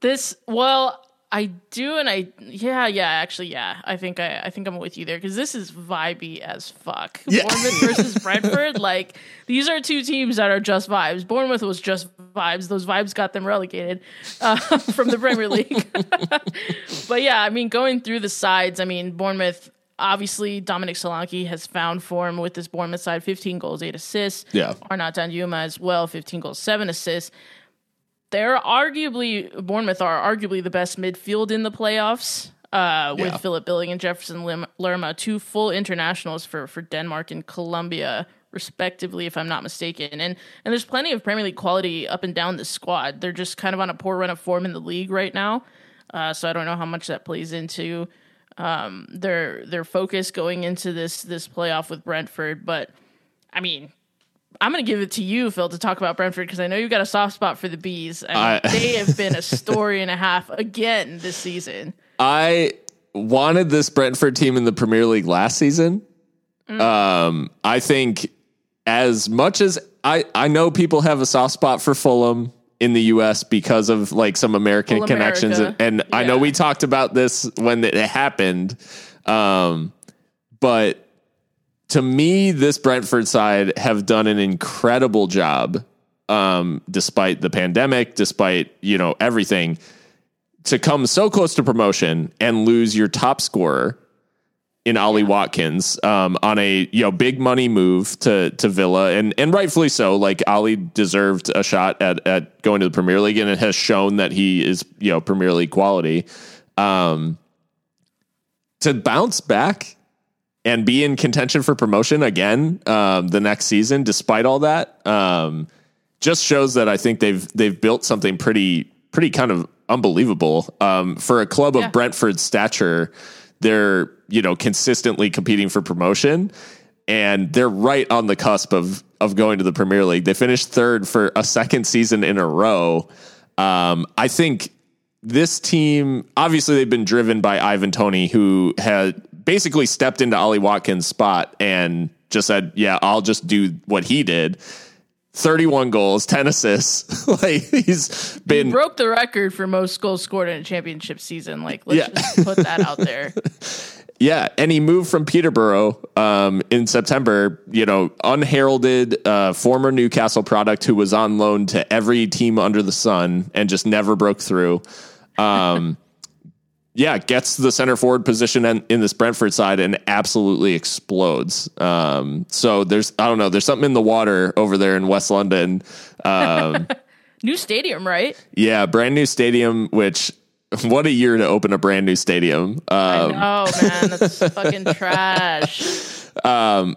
this well, I do, and I yeah, yeah, actually, yeah. I think I, I think I'm with you there because this is vibey as fuck. Yeah. Bournemouth versus Brentford, like these are two teams that are just vibes. Bournemouth was just vibes; those vibes got them relegated uh, from the Premier League. but yeah, I mean, going through the sides, I mean, Bournemouth. Obviously, Dominic Solanke has found form with this Bournemouth side 15 goals, 8 assists. Yeah. Arnaut Danjuma as well, 15 goals, 7 assists. They're arguably, Bournemouth are arguably the best midfield in the playoffs uh, with Yeah. Philip Billing and Jefferson Lim- Lerma, two full internationals for, for Denmark and Colombia, respectively, if I'm not mistaken. And, and there's plenty of Premier League quality up and down the squad. They're just kind of on a poor run of form in the league right now. Uh, so I don't know how much that plays into um, their their focus going into this this playoff with Brentford. But I mean, I'm going to give it to you, Phil, to talk about Brentford because I know you've got a soft spot for the bees. I mean, I- they have been a story and a half again this season. I wanted this Brentford team in the Premier League last season. Um, I think as much as I, I know people have a soft spot for Fulham in the US because of like some American Full connections. America. And, and I know we talked about this when it happened. Um, but to me, this Brentford side have done an incredible job, um, despite the pandemic, despite, you know, everything to come so close to promotion and lose your top scorer in Ollie Watkins um, on a you know big money move to to Villa and and rightfully so. Like Ollie deserved a shot at at going to the Premier League and it has shown that he is you know Premier League quality. Um, to bounce back and be in contention for promotion again um, the next season, despite all that, um, just shows that I think they've they've built something pretty pretty kind of unbelievable um, for a club Yeah. of Brentford's stature. They're you know consistently competing for promotion, and they're right on the cusp of of going to the Premier League. They finished third for a second season in a row. Um, I think this team obviously they've been driven by Ivan Toney, who had basically stepped into Ollie Watkins' spot and just said, "Yeah, I'll just do what he did." 31 goals, 10 assists. like he's been He broke the record for most goals scored in a championship season. Like, let's Yeah. just put that out there. Yeah, and he moved from Peterborough um, in September. You know, unheralded uh, former Newcastle product who was on loan to every team under the sun and just never broke through. Um, yeah, gets the center forward position in, in this Brentford side and absolutely explodes. Um, so there's, I don't know, there's something in the water over there in West London. Um, New stadium, right? yeah, brand new stadium, which. What a year to open a brand new stadium. Um, oh man, that's fucking trash.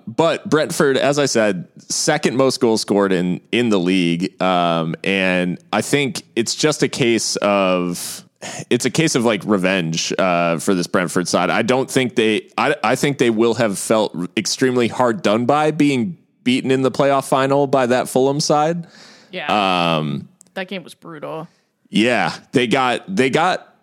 but Brentford, as I said, second most goals scored in in the league, um, and I think it's just a case of it's a case of like revenge uh, for this Brentford side. I don't think they. I, I think they will have felt extremely hard done by being beaten in the playoff final by that Fulham side. Yeah, um, that game was brutal. Yeah, they got they got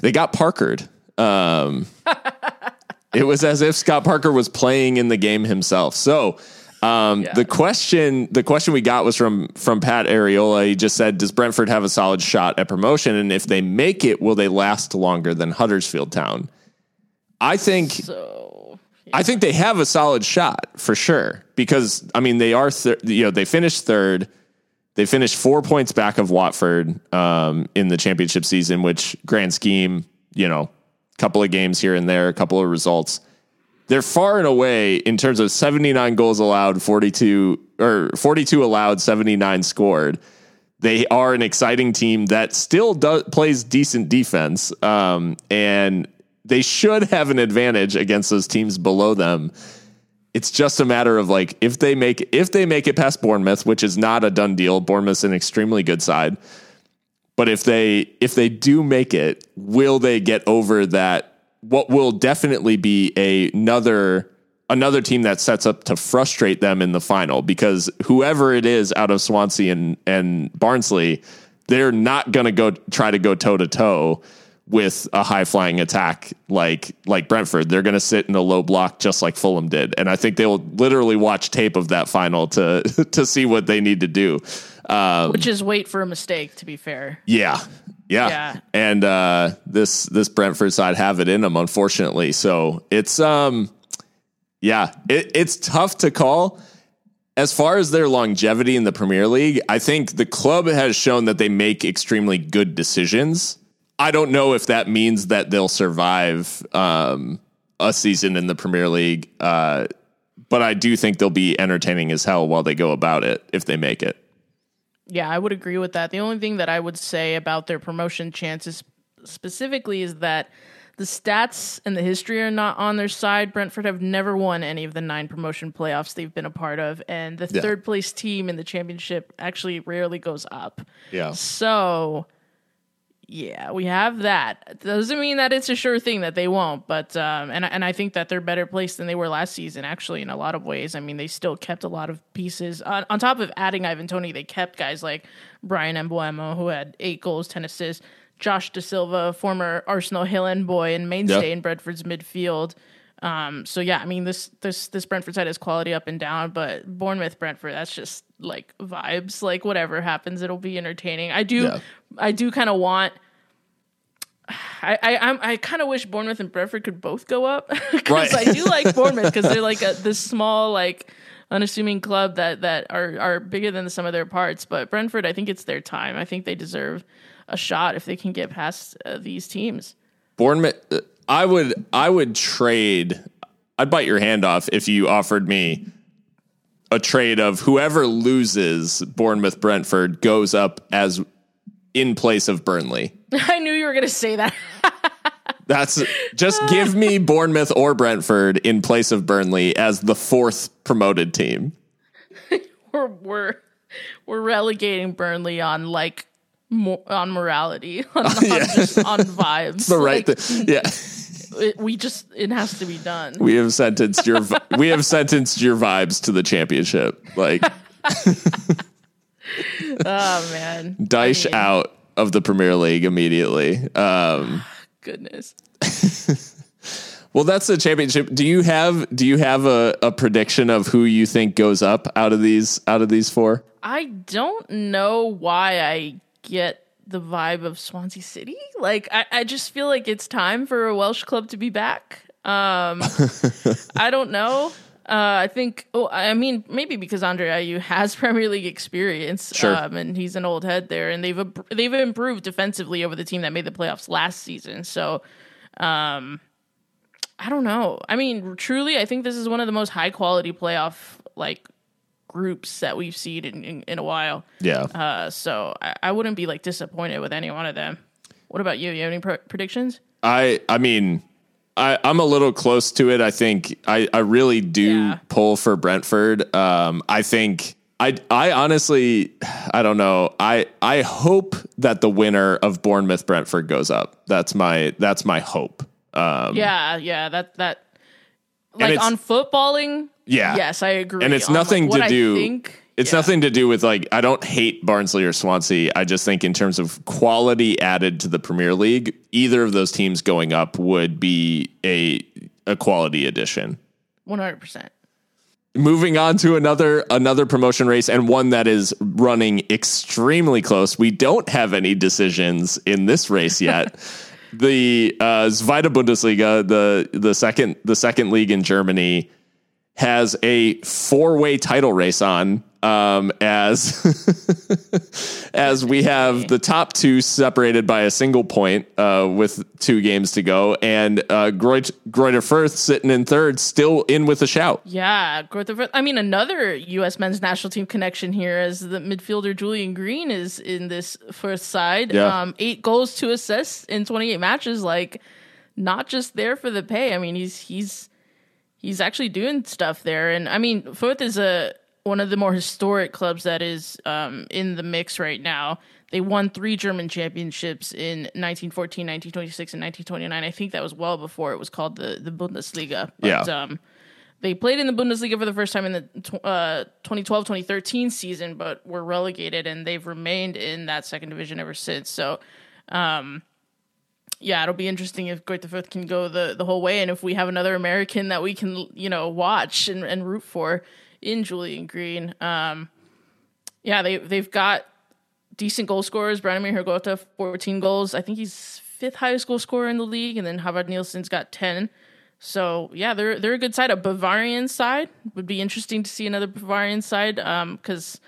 they got Parkered. Um, it was as if Scott Parker was playing in the game himself. So um, Yeah. the question the question we got was from from Pat Areola. He just said, "Does Brentford have a solid shot at promotion? And if they make it, will they last longer than Huddersfield Town?" I think So I think they have a solid shot for sure because I mean they are thir- you know they finished third. They finished four points back of Watford um, in the championship season, which grand scheme, you know, couple of games here and there, a couple of results. They're far and away in terms of 79 goals allowed, 42 or 42 allowed, 79 scored. They are an exciting team that still does, plays decent defense, um, and they should have an advantage against those teams below them it's just a matter of like if they make if they make it past Bournemouth, which is not a done deal. Bournemouth's an extremely good side. But if they if they do make it, will they get over that what will definitely be a, another another team that sets up to frustrate them in the final because whoever it is out of Swansea and and Barnsley, they're not going to go try to go toe to toe with a high flying attack like like Brentford. They're going to sit in a low block just like Fulham did, and I think they will literally watch tape of that final to to see what they need to do. Um, which is wait for a mistake. To be fair, yeah, yeah, Yeah. and uh, this this Brentford side have it in them, unfortunately. So it's um, yeah, it, it's tough to call. As far as their longevity in the Premier League, I think the club has shown that they make extremely good decisions. I don't know if that means that they'll survive um, a season in the Premier League, uh, but I do think they'll be entertaining as hell while they go about it if they make it. Yeah, I would agree with that. The only thing that I would say about their promotion chances specifically is that the stats and the history are not on their side. Brentford have never won any of the nine promotion playoffs they've been a part of, and the Yeah. third place team in the championship actually rarely goes up. Yeah. So, yeah, we have that. Doesn't mean that it's a sure thing that they won't, but um, and I- and I think that they're better placed than they were last season. Actually, in a lot of ways, I mean, they still kept a lot of pieces on, on top of adding Ivan Toney. They kept guys like Bryan Mbeumo, who had eight goals, ten assists. Josh Dasilva, former Arsenal Hale End boy and mainstay Yeah. in Bradford's midfield. Um, so yeah, I mean this this this Brentford side is quality up and down, but Bournemouth Brentford that's just like vibes. Like whatever happens, it'll be entertaining. I do Yeah. I do kind of want. I I I'm, I kind of wish Bournemouth and Brentford could both go up because. I do like Bournemouth because they're like a, this small like unassuming club that that are are bigger than the sum of their parts. But Brentford, I think it's their time. I think they deserve a shot if they can get past uh, these teams. Bournemouth. I would. I would trade. I'd bite your hand off if you offered me a trade of whoever loses Bournemouth Brentford goes up as in place of Burnley. I knew you were gonna say that. That's just give me Bournemouth or Brentford in place of Burnley as the fourth promoted team. we're we're we're relegating Burnley on like mo- on morality on, on just on vibes. The right. Like, thi- yeah. It- we just it has to be done. We have sentenced your we have sentenced your vibes to the championship. Like Oh man, Dyche I mean, out of the Premier League immediately. Um, Goodness. Well, that's the championship. Do you have do you have a, a prediction of who you think goes up out of these out of these four? I don't know why I get the vibe of Swansea City. Like I, I just feel like it's time for a Welsh club to be back. Um, I don't know. Uh, I think. Oh, I mean, maybe because Andre Ayew has Premier League experience, Sure. um, and he's an old head there, and they've they've improved defensively over the team that made the playoffs last season. So, um, I don't know. I mean, truly, I think this is one of the most high quality playoff like groups that we've seen in, in, in a while. Yeah. Uh, so I, I wouldn't be like disappointed with any one of them. What about you? You have any pr- predictions? I I mean, I, I'm a little close to it. I think I, I really do Yeah. pull for Brentford. Um, I think I I honestly I don't know. I I hope that the winner of Bournemouth Brentford goes up. That's my that's my hope. Um, Yeah, yeah, that that like on footballing. Yeah. yes, I agree. and it's On, like, nothing what to I do. think- it's yeah. nothing to do with like I don't hate Barnsley or Swansea. I just think in terms of quality added to the Premier League, either of those teams going up would be a a quality addition. One hundred percent. Moving on to another another promotion race and one that is running extremely close. We don't have any decisions in this race yet. the uh, Zweite Bundesliga, the the second the second league in Germany, has a four way title race on. Um, as as we have the top two separated by a single point uh, with two games to go, and uh, Greut- Greuther Fürth sitting in third, still in with a shout. Yeah, growth of. I mean, another U.S. men's national team connection here, as the midfielder Julian Green is in this Fürth side. Yeah. Um, eight goals, two assists in 28 matches. Like, not just there for the pay. I mean, he's he's he's actually doing stuff there. And I mean, Fürth is a one of the more historic clubs that is um, in the mix right now. They won three German championships in 1914, 1926, and 1929. I think that was well before it was called the the Bundesliga. But, Yeah. Um, they played in the Bundesliga for the first time in the uh, 2012-2013 season, but were relegated, and they've remained in that second division ever since. So, um, yeah, it'll be interesting if Greuther Fürth can go the, the whole way, and if we have another American that we can you know watch and, and root for in Julian Green. Um, yeah, they they've got decent goal scorers. Branimir Hrgota, 14 goals. I think he's fifth highest goal scorer in the league, and then Havard Nielsen's got 10. So yeah, they're they're a good side. A Bavarian side would be interesting to see another Bavarian side because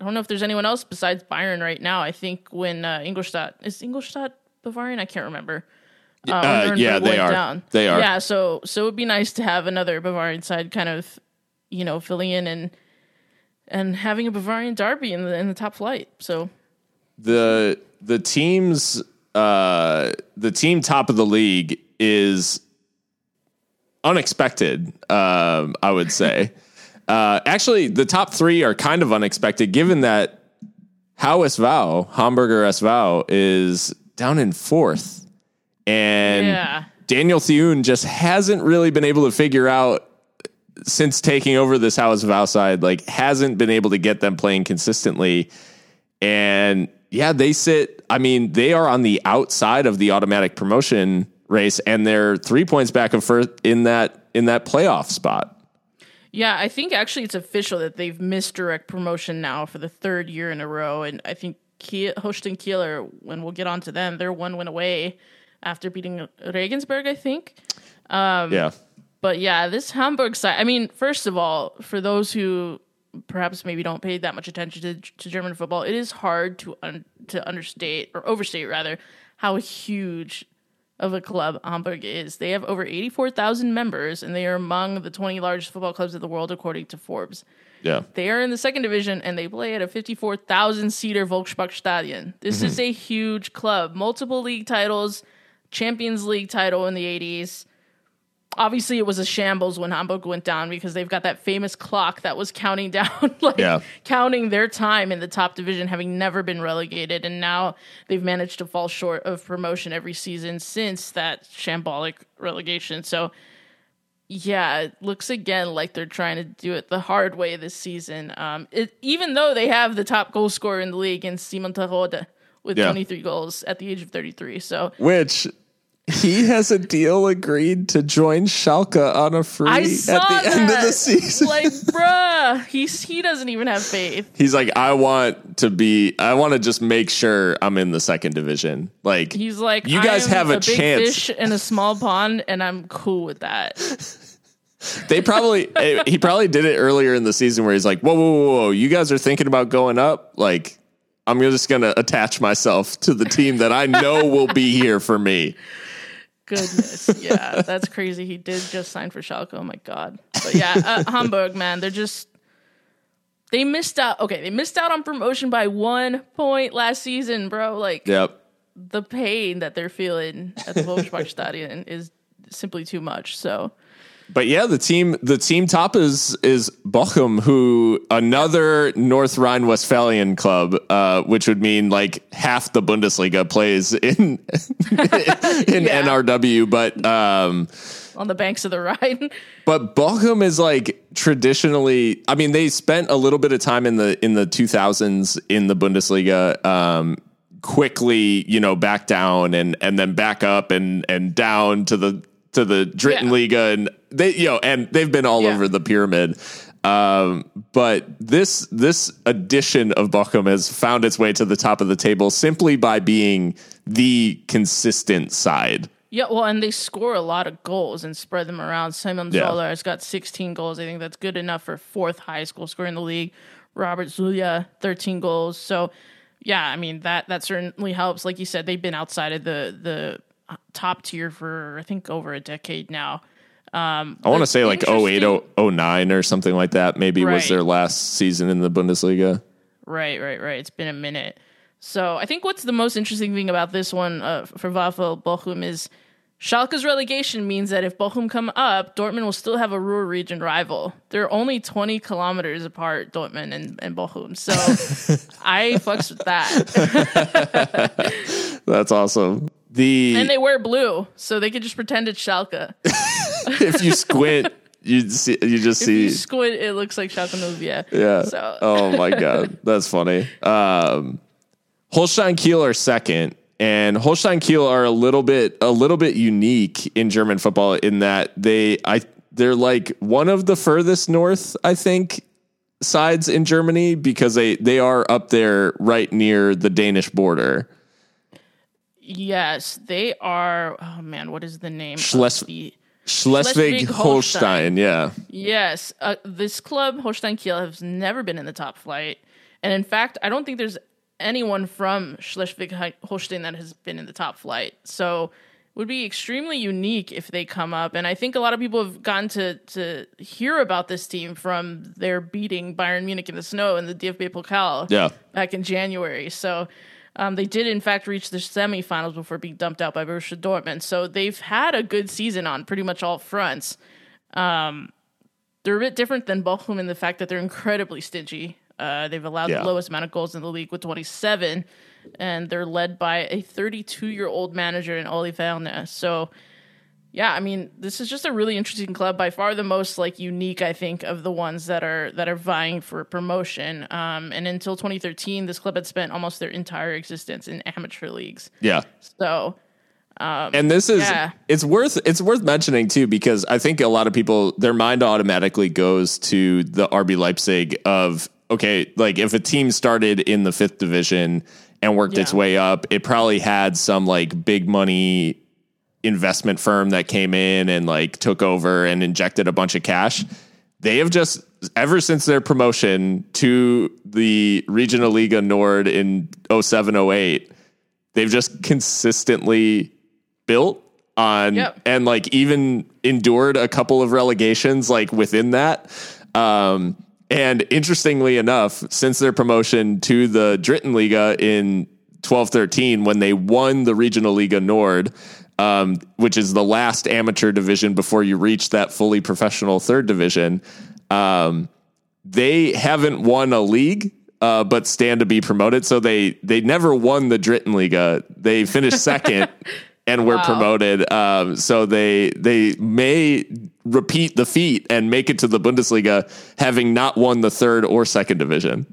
I don't know if there's anyone else besides Bayern right now. I think when uh, Ingolstadt is Ingolstadt Bavarian, I can't remember. Uh, Uh, yeah, they are. They are. Yeah, so so it'd be nice to have another Bavarian side kind of you know filling in and and having a Bavarian derby in the in the top flight. So the the teams uh the team top of the league is unexpected um i would say uh actually the top three are kind of unexpected given that how SV, hamburger SV is down in fourth and Yeah. daniel Thioune just hasn't really been able to figure out since taking over this house of side like hasn't been able to get them playing consistently and yeah, they sit. I mean, they are on the outside of the automatic promotion race, and they're three points back of first in that in that playoff spot. Yeah, I think actually it's official that they've missed direct promotion now for the third year in a row, and I think Kiel, Kieler, when we'll get on to them, they're one win away after beating Regensburg, I think. Um, yeah, But yeah, this Hamburg side. I mean, first of all, for those who perhaps maybe don't pay that much attention to, to German football, it is hard to un, to understate or overstate rather how huge of a club Hamburg is. They have over eighty four thousand members, and they are among the twenty largest football clubs in the world according to Forbes. Yeah, They are in the second division and they play at a 54,000 seater Volksparkstadion. This mm-hmm. is a huge club. Multiple league titles, Champions League title in the 80s. Obviously, it was a shambles when Hamburg went down because they've got that famous clock that was counting down, like Yeah. counting their time in the top division, having never been relegated. And now they've managed to fall short of promotion every season since that shambolic relegation. So, yeah, it looks again like they're trying to do it the hard way this season. Um, it, even though they have the top goal scorer in the league in Simon Terodde with Yeah. 23 goals at the age of 33. So which he has a deal agreed to join Schalke on a free at the that. end of the season. Like, bruh, he's he doesn't even have faith. He's like, I want to be, I want to just make sure I'm in the second division. Like, He's like, you guys have a, a chance. fish in a small pond, and I'm cool with that. They probably, eh, he probably did it earlier in the season where he's like, whoa, whoa, whoa, whoa, you guys are thinking about going up? Like, I'm just going to attach myself to the team that I know will be here for me. Goodness, yeah, that's crazy. He did just sign for Schalke. Oh my god. But yeah, uh, Hamburg, man, they're just they missed out. Okay, they missed out on promotion by one point last season, bro. Like Yep. the pain that they're feeling at the Volksparkstadion is simply too much. So But yeah, the team the team top is is Bochum, who another North Rhine Westphalian club, uh, which would mean like half the Bundesliga plays in in Yeah. NRW. But um, on the banks of the Rhine, but Bochum is like traditionally. I mean, they spent a little bit of time in the in the two thousands in the Bundesliga. Um, quickly, you know, back down and and then back up and and down to the to the Dritten Yeah. Liga and they you know and they've been all Yeah. over the pyramid. Um, but this this edition of Bochum has found its way to the top of the table simply by being the consistent side. yeah. Well, and they score a lot of goals and spread them around. Simon Yeah. Zoller has got 16 goals. I think that's good enough for fourth highest goal scorer in the league. Robert Žulj, 13 goals. So yeah, I mean that that certainly helps. Like you said, they've been outside of the the top tier for I think over a decade now. I want to say like 08, 09 or something like that. Maybe was their last season in the Bundesliga. Right, right, right. It's been a minute. So I think what's the most interesting thing about this one uh, for VfL Bochum is Schalke's relegation means that if Bochum come up, Dortmund will still have a Ruhr region rival. They're only 20 kilometers apart, Dortmund and, and Bochum. So I fucks with that. That's awesome. The And they wear blue, so they could just pretend it's Schalke. if you squint, you see you just If see you squint, it looks like Schalke 04. Yeah. So Oh my god, that's funny. Um, Holstein Kiel are second, and Holstein Kiel are a little bit a little bit unique in German football in that they I they're like one of the furthest north I think sides in Germany because they they are up there right near the Danish border. Yes, they are. Oh man, what is the name? of Schles- the- Schleswig Holstein, yeah. Yes, uh, this club Holstein Kiel has never been in the top flight, and in fact, I don't think there's anyone from Schleswig Holstein that has been in the top flight. So, it would be extremely unique if they come up. And I think a lot of people have gotten to to hear about this team from their beating Bayern Munich in the snow in the DFB Pokal Yeah. back in January. So. Um, they did, in fact, reach the semifinals before being dumped out by Borussia Dortmund. So they've had a good season on pretty much all fronts they're a bit different than Bochum in the fact that they're incredibly stingy. Uh, they've allowed Yeah. the lowest amount of goals in the league with 27, and they're led by a 32 year old manager in Ole Werner. So, yeah, I mean, this is just a really interesting club. By far, the most like unique, I think, of the ones that are that are vying for promotion. Um, and until 2013, this club had spent almost their entire existence in amateur leagues. Yeah. So, Um, and this is yeah. it's worth it's worth mentioning too because I think a lot of people their mind automatically goes to the RB Leipzig of okay like if a team started in the fifth division and worked its way up it probably had some like big money investment firm that came in and like took over and injected a bunch of cash they have just ever since their promotion to the Regional Liga Nord in 07 08 they've just consistently built on Yep. and like even endured a couple of relegations like within that um and interestingly enough since their promotion to the Dritten Liga in 12-13 when they won the Regional Liga Nord um, which is the last amateur division before you reach that fully professional third division um, they haven't won a league, uh, but stand to be promoted. So they they never won the Dritten Liga. They finished second and were Wow. promoted. Um, so they they may repeat the feat and make it to the Bundesliga, having not won the third or second division.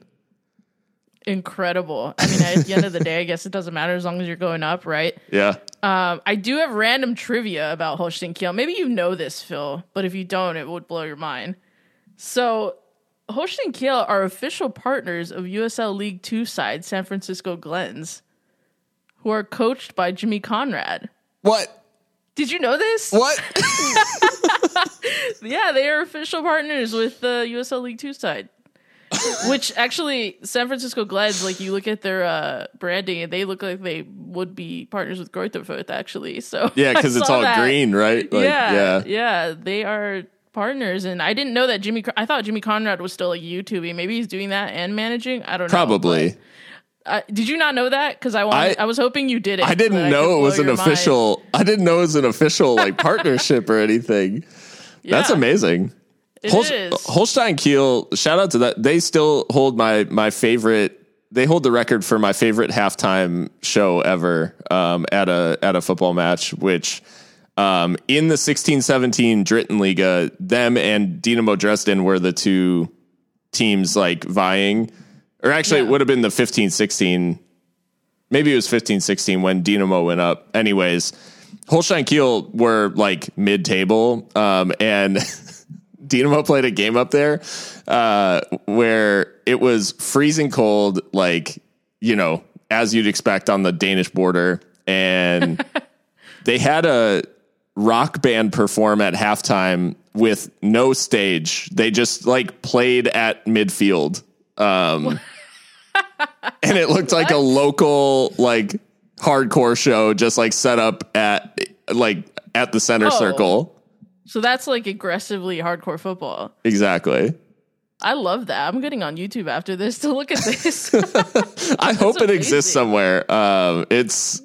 Incredible. I mean, at the end of the day, I guess it doesn't matter as long as you're going up, right? Yeah. Um, I do have random trivia about Holstein Kiel. Maybe you know this, Phil, but if you don't, it would blow your mind. So, Holstein Kiel are official partners of USL League Two side San Francisco Glens, who are coached by Jimmy Conrad. What? Did you know this? What? Yeah, they are official partners with the USL League Two side. Which actually, San Francisco Glens, like you look at their uh, branding, and they look like they would be partners with Greuther Fürth, actually. So yeah, because it's all that. green, right? Like, yeah, yeah. yeah, they are partners, and I didn't know that Jimmy. I thought Jimmy Conrad was still like YouTubing. Maybe he's doing that and managing. I don't know. Probably. uh, did you not know that? Because I wanted, I, I- was hoping you did it. I didn't know it was an your mind. official. I didn't know it was an official like partnership or anything. That's amazing. It Holst- is. Holstein Kiel, shout out to that. They still hold my my favorite. They hold the record for my favorite halftime show ever um, at a at a football match. Which um, in the 16-17 Drittenliga, them and Dynamo Dresden were the two teams like vying. Or actually, it would have been the 15-16. Maybe it was 15-16 when Dynamo went up. Anyways, Holstein Kiel were like mid table, um, and Dynamo played a game up there uh, where it was freezing cold, like you know, as you'd expect on the Danish border, and they had a rock band perform at halftime with no stage. They just like played at midfield. Um, and it looked like a local like hardcore show just like set up at like at the center Oh. circle. So that's like aggressively hardcore football. Exactly. I love that. I'm getting on YouTube after this to look at this. I hope it exists somewhere. Um, it's.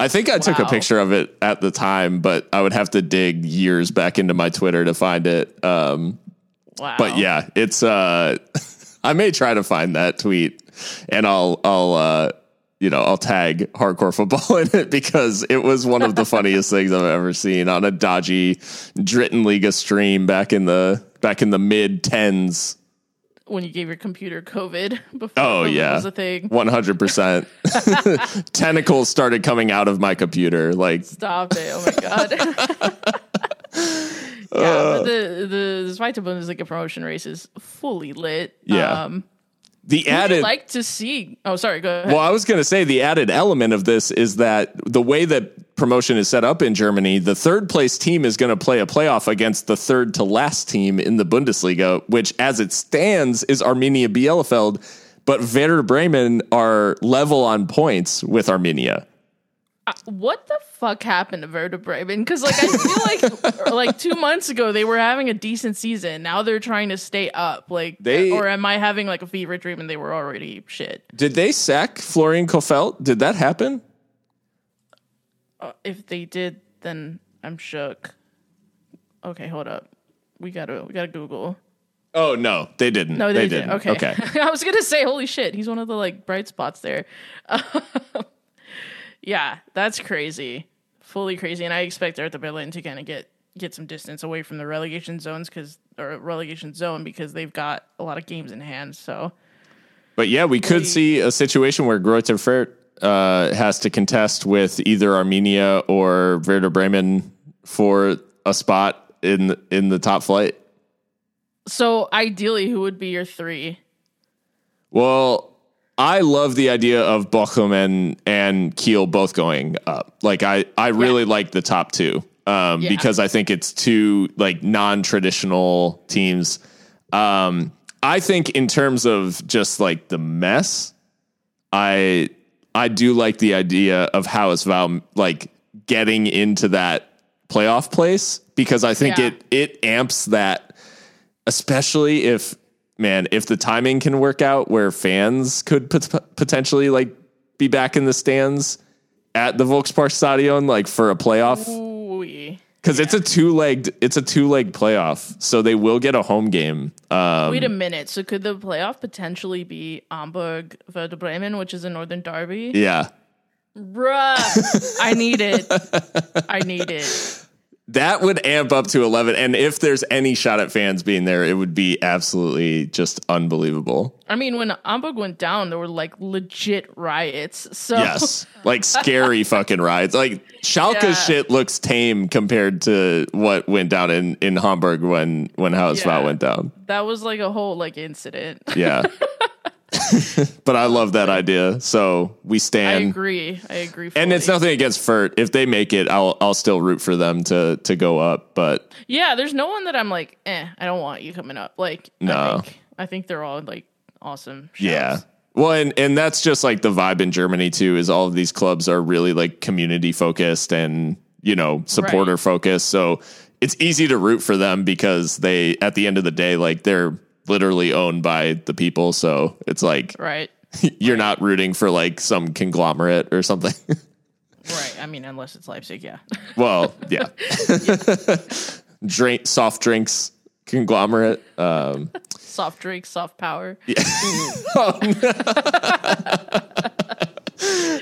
I think I took a picture of it at the time, but I would have to dig years back into my Twitter to find it. Um, wow. but yeah, it's. Uh, I may try to find that tweet, and I'll I'll uh, you know I'll tag hardcore football in it because it was one of the funniest things I've ever seen on a dodgy Drittenliga stream back in the back in the mid tens. when you gave your computer COVID before Oh yeah, was a thing. one hundred percent. Tentacles started coming out of my computer. Like Stop it! Oh my god. yeah, Uh. but the the Zweite Bundesliga promotion race is fully lit. Yeah. Um, the I'd added. like to see. Oh, sorry. Go ahead. well, I was going to say the added element of this is that the way that promotion is set up in Germany, the third place team is going to play a playoff against the third to last team in the Bundesliga, which, as it stands, is Arminia Bielefeld. But Werder Bremen are level on points with Arminia. Uh, what the fuck happened to Werder Bremen? Because like I feel like like two months ago they were having a decent season. Now they're trying to stay up. Like, They- or am I having like a fever dream and they were already shit? Did they sack Florian Kohfeldt? Did that happen? Uh, if they did, then I'm shook. Okay, hold up. We gotta we gotta Google. Oh no, they didn't. No, they, didn't. didn't. Okay. Okay. I was gonna say, holy shit, he's one of the like bright spots there. yeah, that's crazy, fully crazy, and I expect Hertha Berlin to kind of get get some distance away from the relegation zones because or relegation zone because they've got a lot of games in hand. So But yeah, we could see a situation where Greuther Fürth uh, has to contest with either Arminia or Werder Bremen for a spot in in the top flight. so ideally, who would be your three? Well, I love the idea of Bochum and, and Kiel both going up. Like I, I really like the top two um, Yeah. because I think it's two like non-traditional teams. Um, I think in terms of just like the mess, I I do like the idea of HSV like getting into that playoff place because I think Yeah. it it amps that especially if man if the timing can work out where fans could pot- potentially like be back in the stands at the Volkspark Stadion like for a playoff because it's a two legged it's a two leg playoff so they will get a home game um, wait a minute. So could the playoff potentially be Hamburg Werder Bremen, which is a Northern Derby? yeah Bruh, I need it. I need it. that would amp up to 11 and if there's any shot at fans being there it would be absolutely just unbelievable I mean, when Hamburg went down, there were like legit riots. So yes like scary fucking riots like schalke's Yeah. shit looks tame compared to what went down in in hamburg when when HSV Yeah. went down that was like a whole like incident. yeah but i love that idea so we stand. I agree. I agree. and it's nothing against Fürth. If they make it, I'll I'll still root for them to to go up. But Yeah, there's no one that I'm like, eh, I don't want you coming up. Like, No. I think, I think they're all like awesome. shows. Yeah. Well, and, and that's just like the vibe in Germany too, is all of these clubs are really like community focused and, you know, supporter Right. focused. So it's easy to root for them because they, at the end of the day, like they're literally owned by the people. So it's like Right. you're not rooting for like some conglomerate or something. Right. I mean, unless it's Leipzig, yeah. well, yeah. Drink, soft drinks conglomerate. Um, soft drinks, soft power. Yeah.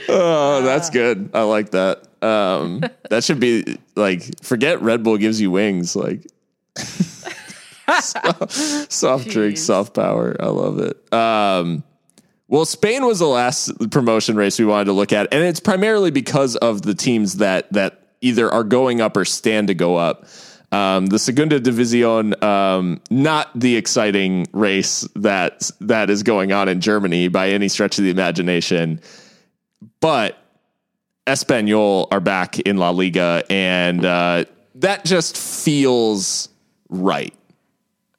Oh, that's good. I like that. Um, that should be like forget Red Bull gives you wings. Like soft, soft drinks, soft power. I love it. Um, well, Spain was the last promotion race we wanted to look at, and it's primarily because of the teams that that either are going up or stand to go up. Um, the Segunda División, um, not the exciting race that that is going on in Germany by any stretch of the imagination, but Espanyol are back in La Liga, and uh, that just feels right.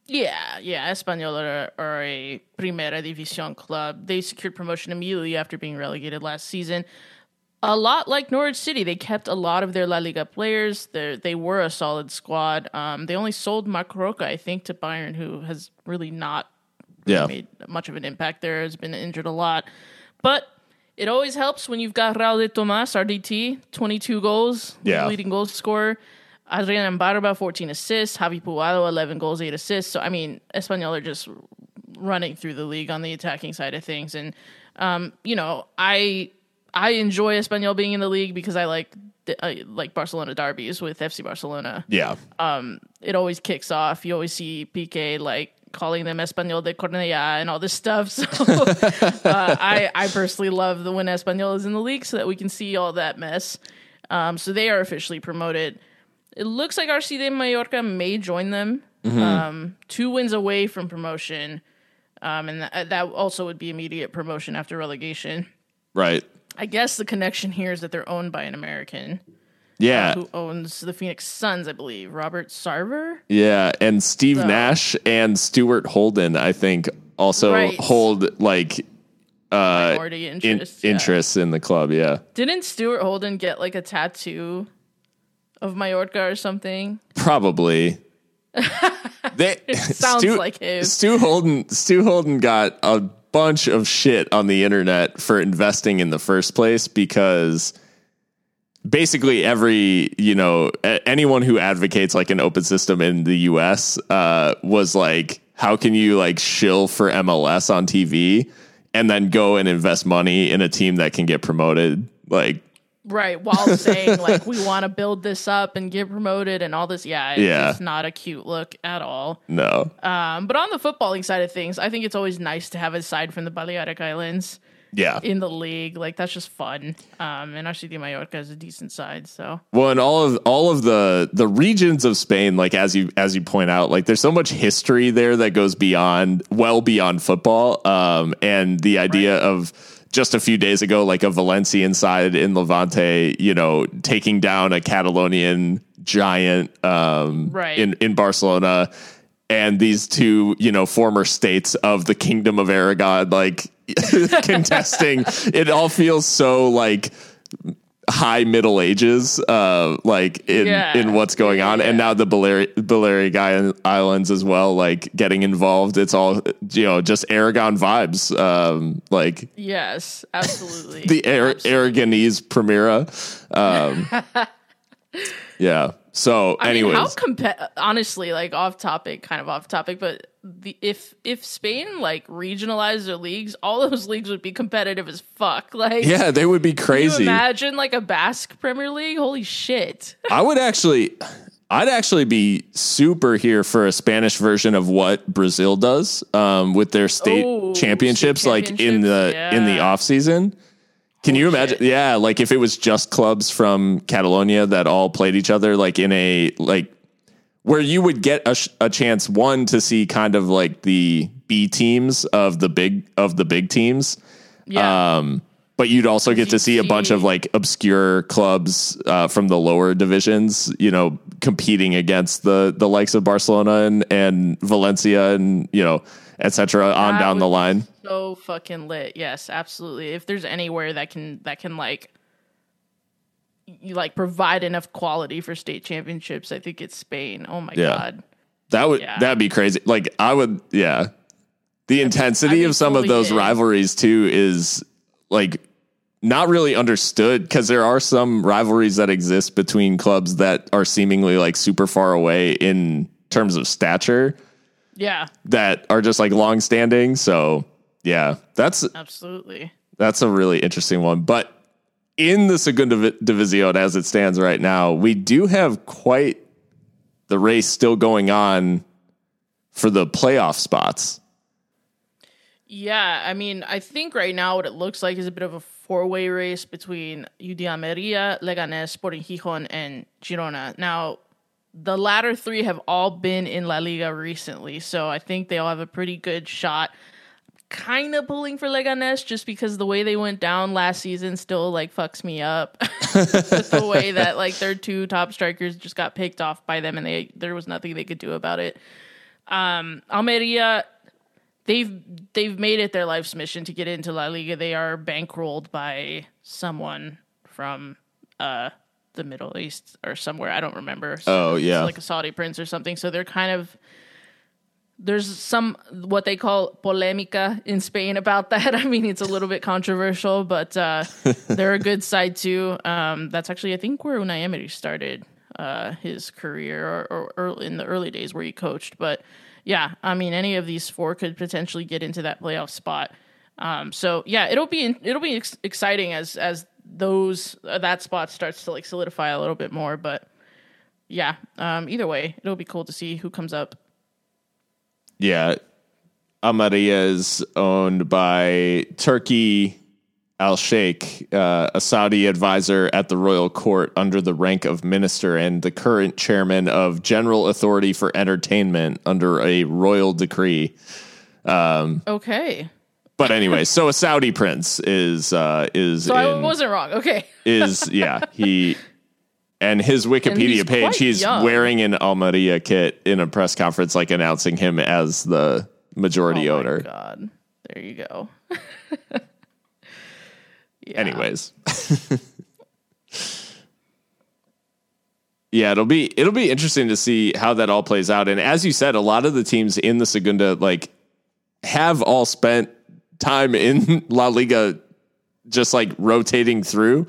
Yeah, yeah. Espanyol are, are a Primera División club. They secured promotion immediately after being relegated last season. A lot like Norwich City, they kept a lot of their La Liga players. They they were a solid squad. Um, they only sold Marc Roca, I think, to Bayern, who has really not Yeah, made much of an impact there. Has been injured a lot, but it always helps when you've got Raul de Tomas, RDT, twenty two goals, Yeah. leading goal scorer. Adrian Embarba, 14 assists. Javi Puado, 11 goals, 8 assists. So, I mean, Espanyol are just running through the league on the attacking side of things. And, um, you know, I I enjoy Espanyol being in the league because I like I like Barcelona derbies with FC Barcelona yeah, it always kicks off. You always see PK like calling them Espanol de Cornellà and all this stuff. So uh, I I personally love the when Espanyol is in the league so that we can see all that mess. Um, so they are officially promoted. It looks like RC de Mallorca may join them. Um, two wins away from promotion, um, and that, that also would be immediate promotion after relegation. right. I guess the connection here is that they're owned by an American Yeah, who owns the Phoenix Suns, I believe, Robert Sarver. yeah, and Steve So- Nash and Stuart Holden, I think, also Right. hold like Minority in, yeah. interests in the club. Yeah, Didn't Stuart Holden get like a tattoo of Mallorca or something? probably. they, sounds Stu, like him. Stu Holden. Stu Holden got a bunch of shit on the internet for investing in the first place because basically every you know anyone who advocates like an open system in the US uh, was like, how can you like shill for MLS on TV and then go and invest money in a team that can get promoted? Like, Right, while saying like we want to build this up and get promoted and all this. Yeah, it's Yeah. just not a cute look at all. no, Um, but on the footballing side of things, I think it's always nice to have a side from the Balearic Islands yeah. in the league. Like that's just fun. Um, and RC de Mallorca is a decent side, so Well, and all of all of the the regions of Spain, like as you as you point out, like there's so much history there that goes beyond well beyond football. Um, and the idea of just a few days ago, like a Valencian side in Levante, you know, taking down a Catalonian giant um, Right. in in Barcelona, and these two, you know, former states of the Kingdom of Aragon, like contesting. it all feels so like high middle ages uh like in Yeah. in what's going on. and now the Balearic, Balearic Islands as well like getting involved. It's all you know just Aragon vibes um like yes, absolutely. the Ar- Aragonese Primera um yeah so I anyways mean, how compa- honestly, like off topic, kind of off topic, but the if if Spain like regionalized their leagues, all those leagues would be competitive as fuck. Like, yeah they would be crazy imagine like a Basque Premier League? Holy shit! I would actually I'd actually be super here for a Spanish version of what Brazil does um, with their state Oh, championships, state like in the championships? in the Yeah. off season. Can you imagine? Yeah, like if it was just clubs from Catalonia that all played each other, like in a like where you would get a, sh- a chance one to see kind of like the B teams of the big of the big teams. Yeah. Um, but you'd also get to see a bunch of like obscure clubs uh, from the lower divisions, you know, competing against the the likes of Barcelona and, and Valencia and you know, et cetera, on That down the line. so fucking lit. Yes, absolutely. If there's anywhere that can that can like you like provide enough quality for state championships, I think it's Spain. Oh my Yeah. god. That would Yeah. that'd be crazy. Like I would, yeah. The intensity I'd be of some of those in. rivalries too is like not really understood because there are some rivalries that exist between clubs that are seemingly like super far away in terms of stature Yeah, that are just like long standing. So yeah, that's absolutely. that's a really interesting one. But in the Segunda Divi- División as it stands right now, we do have quite the race still going on for the playoff spots. Yeah, I mean, I think right now what it looks like is a bit of a four-way race between UD Almeria, Leganés, Sporting Gijón, and Girona. Now, the latter three have all been in La Liga recently, so I think they all have a pretty good shot. Kind of pulling for Leganés just because the way they went down last season still like fucks me up. With the way that like their two top strikers just got picked off by them and they there was nothing they could do about it. Um Almeria they've they've made it their life's mission to get into La Liga. They are bankrolled by someone from uh the Middle East or somewhere. I don't remember. Oh, yeah. like a Saudi prince or something. So they're kind of there's some what they call polemica in Spain about that. I mean, it's a little bit controversial, but uh, they're a good side too. Um, that's actually I think where Unai Emery started uh, his career, or, or early, in the early days where he coached. But yeah, I mean, any of these four could potentially get into that playoff spot. Um, so yeah, it'll be it'll be ex- exciting as as those uh, that spot starts to like solidify a little bit more. But yeah, um, either way, it'll be cool to see who comes up. Yeah. Almeria is owned by Turki Al Sheikh, uh, a Saudi advisor at the royal court under the rank of minister and the current chairman of General Authority for Entertainment under a royal decree. Okay. But anyway, so a Saudi prince is uh, is So I wasn't wrong. Okay. is yeah he and his Wikipedia he's page he's young. wearing an Almeria kit in a press conference like announcing him as the majority oh owner. God. There you go. Yeah. Anyways. yeah, it'll be it'll be interesting to see how that all plays out. And as you said, a lot of the teams in the Segunda like have all spent time in La Liga just like rotating through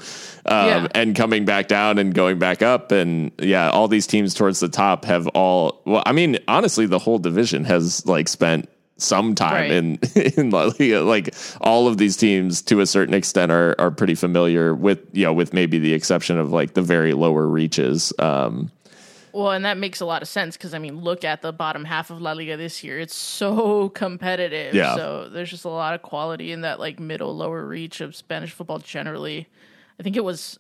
um, Yeah. and coming back down and going back up and yeah all these teams towards the top have all well i mean honestly the whole division has like spent some time Right. in in La Liga like all of these teams to a certain extent are are pretty familiar with you know with maybe the exception of like the very lower reaches um Well, and that makes a lot of sense because I mean, look at the bottom half of La Liga this year; it's so competitive. Yeah. So there's just a lot of quality in that like middle lower reach of Spanish football generally. I think it was,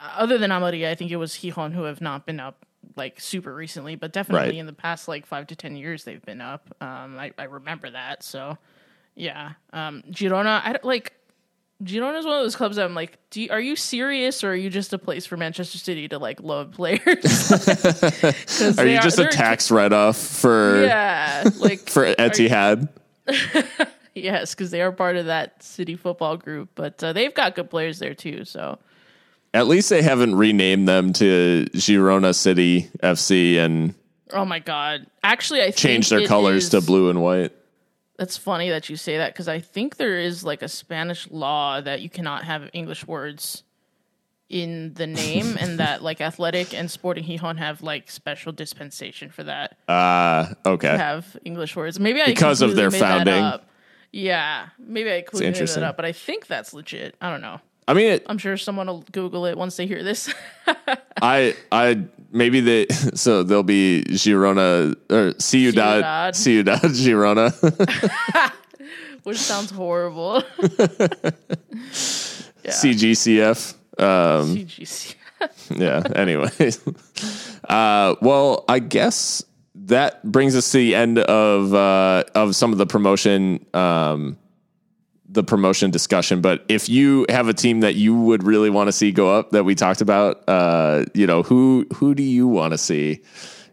other than Almeria, I think it was Gijon who have not been up like super recently, but definitely Right. in the past like five to ten years they've been up. Um, I, I remember that. So yeah, um, Girona, I don't- like. Girona is one of those clubs that I'm like, do you, are you serious or are you just a place for Manchester City to like load players? are they you just a tax write-off for Yeah, like for Etihad yes, because they are part of that City football group, but uh, they've got good players there too. So at least they haven't renamed them to Girona City FC and oh my god, actually, I changed think their it colors is- to blue and white That's funny that you say that because I think there is like a Spanish law that you cannot have English words in the name, and that like Athletic and Sporting Gijon have like special dispensation for that. uh okay have English words. Maybe I Because of their completely made that founding. Yeah, maybe I interesting. that up, but I think that's legit. I don't know. I mean, it, I'm sure someone will Google it once they hear this. I I maybe they so they'll be Girona or Ciudad Ciudad, Ciudad Girona, which sounds horrible. yeah. CGCF. Um, CGCF. yeah. Anyway, uh, well, I guess that brings us to the end of uh, of some of the promotion. Um, the promotion discussion, but if you have a team that you would really want to see go up that we talked about, uh, you know, who who do you want to see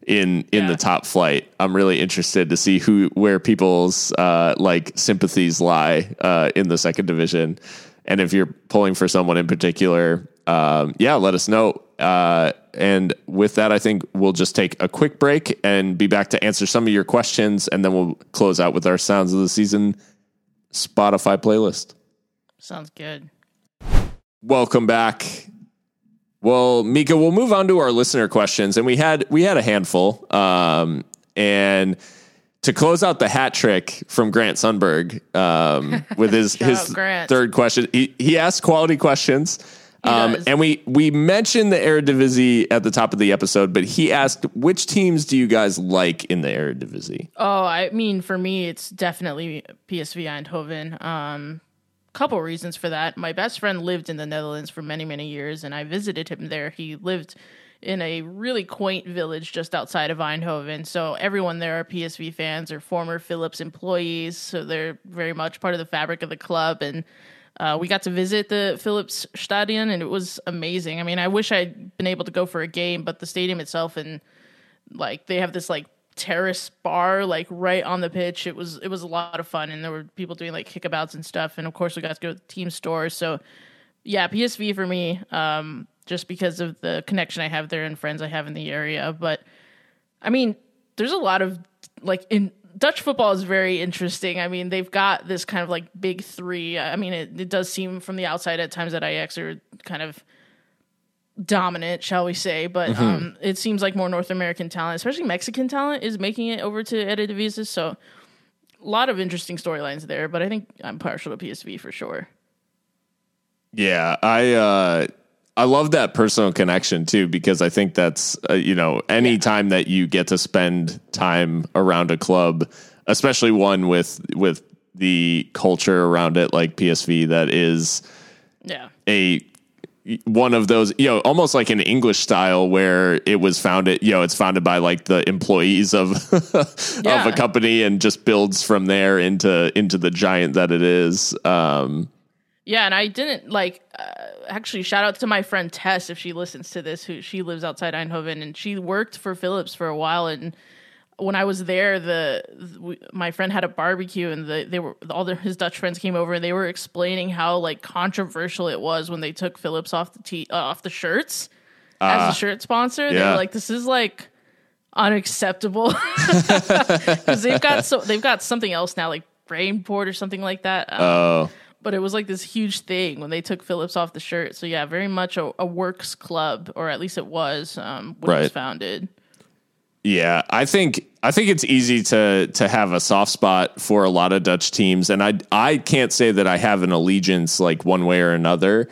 in in yeah. the top flight? I'm really interested to see who where people's uh, like sympathies lie uh, in the second division, and if you're pulling for someone in particular, um, yeah, let us know. Uh, and with that, I think we'll just take a quick break and be back to answer some of your questions, and then we'll close out with our sounds of the season Spotify playlist. Sounds good. Welcome back. Well, Mika, we'll move on to our listener questions, and we had we had a handful. Um, and to close out the hat trick from Grant Sundberg um, with his his third question, he he asked quality questions. Um, and we we mentioned the Eredivisie at the top of the episode, but he asked which teams do you guys like in the Eredivisie? Oh, I mean, for me, it's definitely PSV Eindhoven. Um, couple reasons for that. My best friend lived in the Netherlands for many many years, and I visited him there. He lived in a really quaint village just outside of Eindhoven. So everyone there are PSV fans or former Philips employees. So they're very much part of the fabric of the club and uh, we got to visit the Philips Stadion and it was amazing. I mean, I wish I'd been able to go for a game, but the stadium itself and like they have this like terrace bar like right on the pitch. It was it was a lot of fun and there were people doing like kickabouts and stuff. And of course, we got to go to the team store. So yeah, PSV for me, um, just because of the connection I have there and friends I have in the area. But I mean, there's a lot of like in Dutch football is very interesting. I mean, they've got this kind of like big three. I mean, it, it does seem from the outside at times that Ajax are kind of dominant, shall we say? But mm-hmm. um, it seems like more North American talent, especially Mexican talent, is making it over to Eredivisie. So a lot of interesting storylines there. But I think I'm partial to PSV for sure. Yeah, I. Uh I love that personal connection too because I think that's uh, you know any yeah. time that you get to spend time around a club, especially one with with the culture around it like PSV that is yeah a one of those you know almost like an English style where it was founded you know it's founded by like the employees of yeah. of a company and just builds from there into into the giant that it is um yeah, and I didn't like uh, actually shout out to my friend Tess if she listens to this who she lives outside Eindhoven and she worked for Philips for a while and when I was there the, the my friend had a barbecue and the, they were all the, his Dutch friends came over and they were explaining how like controversial it was when they took Philips off the t- uh, off the shirts uh, as a ah. shirt sponsor. Yeah. They were like this is like unacceptable because they've got so they've got something else now like Brainport or something like that. Um, oh but it was like this huge thing when they took Phillips off the shirt. So yeah, very much a, a works club, or at least it was um, when right. it was founded. Yeah, I think I think it's easy to to have a soft spot for a lot of Dutch teams, and I I can't say that I have an allegiance like one way or another.